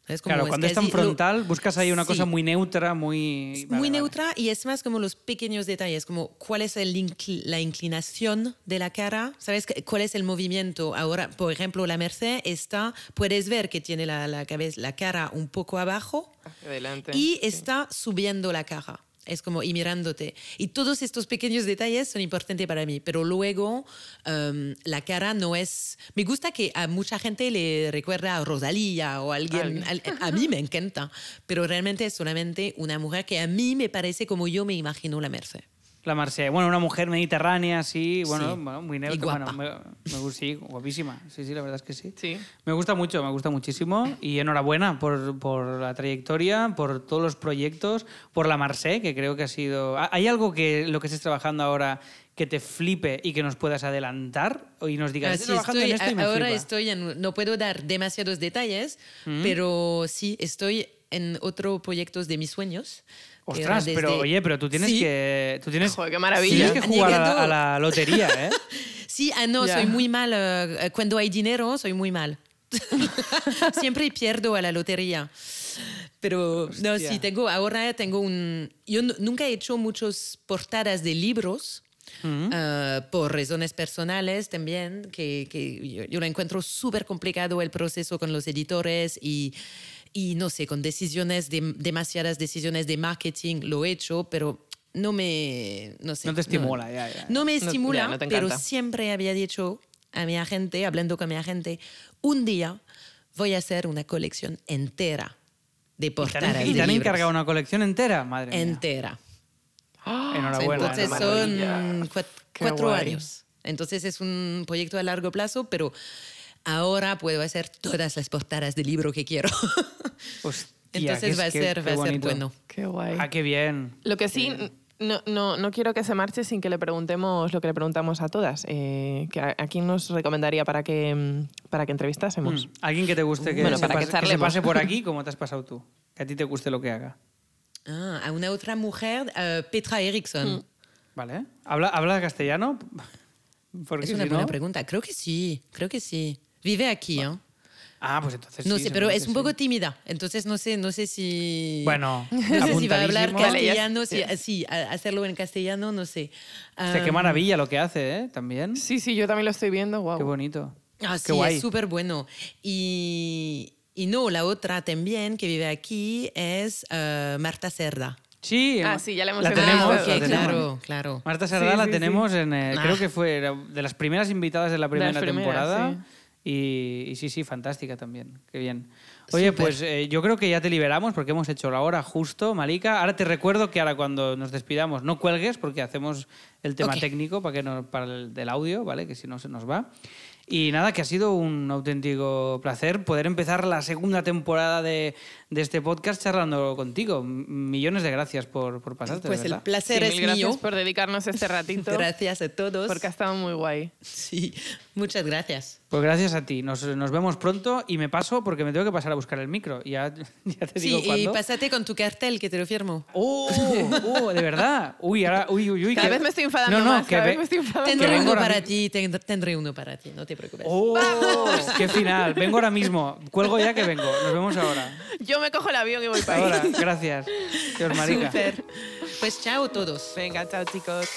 Es como- Claro, es cuando es tan casi lo- frontal, buscas ahí una Sí. cosa muy neutra, muy... Es vale, muy vale. neutra y es más como los pequeños detalles, como cuál es el incli- la inclinación de la cara, ¿sabes? qué- ¿Cuál es el movimiento? Ahora, por ejemplo, la Merced está, puedes ver que tiene la, la cabeza, la cara un poco abajo adelante. y está subiendo la cara. Es como y mirándote. Y todos estos pequeños detalles son importantes para mí. Pero luego em, la cara no es... Me gusta que a mucha gente le recuerda a Rosalía o a alguien. al- a mí me encanta. Pero realmente es solamente una mujer que a mí me parece como yo me imagino la Merced. La Marsella. Bueno, una mujer mediterránea, sí, bueno, Sí. bueno muy neutra. Bueno, me, me gusta, sí, guapísima. Sí, sí, la verdad es que sí. Sí. Me gusta mucho, me gusta muchísimo. Y enhorabuena por, por la trayectoria, por todos los proyectos, por la Marseille, que creo que ha sido... ¿Ha- ¿Hay algo que lo que estés trabajando ahora que te flipe y que nos puedas adelantar? Y nos digas, Ah, estoy sí, trabajando estoy- en esto y me ahora flipa"? estoy en... No puedo dar demasiados detalles, pero sí, estoy en otro proyecto de mis sueños. Ostras, pero desde- oye, pero tú tienes Sí. que... Tú tienes, Joder, qué maravilla. Tienes que jugar a a la lotería, ¿eh? Sí, ah, no, Ya. soy muy mal. eh, cuando hay dinero, soy muy mal. Siempre pierdo a la lotería. Pero no, Hostia. sí, tengo, ahora tengo un... Yo nu- nunca he hecho muchas portadas de libros. eh, por razones personales también, que, que yo, yo lo encuentro súper complicado el proceso con los editores y, y no sé, con decisiones, de, demasiadas decisiones de marketing lo he hecho, pero no me, no sé. No te estimula, ya, ya. No me No- estimula, ya, no pero siempre había dicho a mi agente, hablando con mi agente, un día voy a hacer una colección entera de ¿Y te portadas y te han encargado una colección entera? Madre mía. Entera. Enhorabuena. Entonces son cuatro guay. años. Entonces es un proyecto a largo plazo, pero ahora puedo hacer todas las portadas de libro que quiero. Hostia, Entonces qué- va a ser, qué va a ser bueno. Qué guay. Ah, qué bien. Lo que sí, no, no, no quiero que se marche sin que le preguntemos lo que le preguntamos a todas. Eh, que a, a quién nos recomendaría para que, mm, para que entrevistásemos? Mm. Alguien que te guste que, Bueno, se, para pase, que que se pase por aquí, como te has pasado tú. Que a ti te guste lo que haga. Ah, a una otra mujer, eh, Petra Eriksson. ¿Vale? ¿Habla, ¿Habla castellano? es una buena pregunta. Creo que sí, creo que sí. Vive aquí, ¿no? Ah, pues entonces no sí, sé, pero es un poco tímida, entonces no sé, no sé si bueno, no sé si va a hablar castellano, si, sí, hacerlo en castellano, no sé. qué maravilla lo que hace, ¿eh? También. Sí, sí, yo también lo estoy viendo, wow. Qué bonito. Ah, sí, es súper bueno. Y, y, no, la otra también que vive aquí es uh, Marta Cerda. Sí, ah, sí, ya la hemos la tenemos, ah, Claro, claro. Marta Cerda la tenemos en, eh, creo ah. que fue de las primeras invitadas de la primera temporada. Y, sí, sí, fantástica también. Qué bien. Oye, pues eh, yo creo que ya te liberamos porque hemos hecho la hora justo, Malika. Ahora te recuerdo que ahora cuando nos despidamos no cuelgues porque hacemos el tema técnico para, que no, para el del audio, ¿vale? Que si no se nos va. Y nada, que ha sido un auténtico placer poder empezar la segunda temporada de, de este podcast charlando contigo. Millones de gracias por, por pasarte. Pues el placer es mío. Gracias por dedicarnos este ratito. gracias a todos. Porque ha estado muy guay. Sí, muchas gracias. Pues gracias a ti. Nos, nos vemos pronto y me paso porque me tengo que pasar a buscar el micro. Ya, ya te digo sí, y pásate con tu cartel que te lo firmo. ¡Oh! oh de verdad! Uy, ahora, uy, uy, uy. Cada vez me estoy enfadando no, no, más. Cada vez me estoy enfadando Tendré uno para ti, tendré uno para ti, no te preocupes. ¡Oh! ¡Qué final! Vengo ahora mismo. Cuelgo ya que vengo. Nos vemos ahora. Yo me cojo el avión y voy para ahora. Gracias. Dios, marica. Pues chao todos. Venga, chao chicos.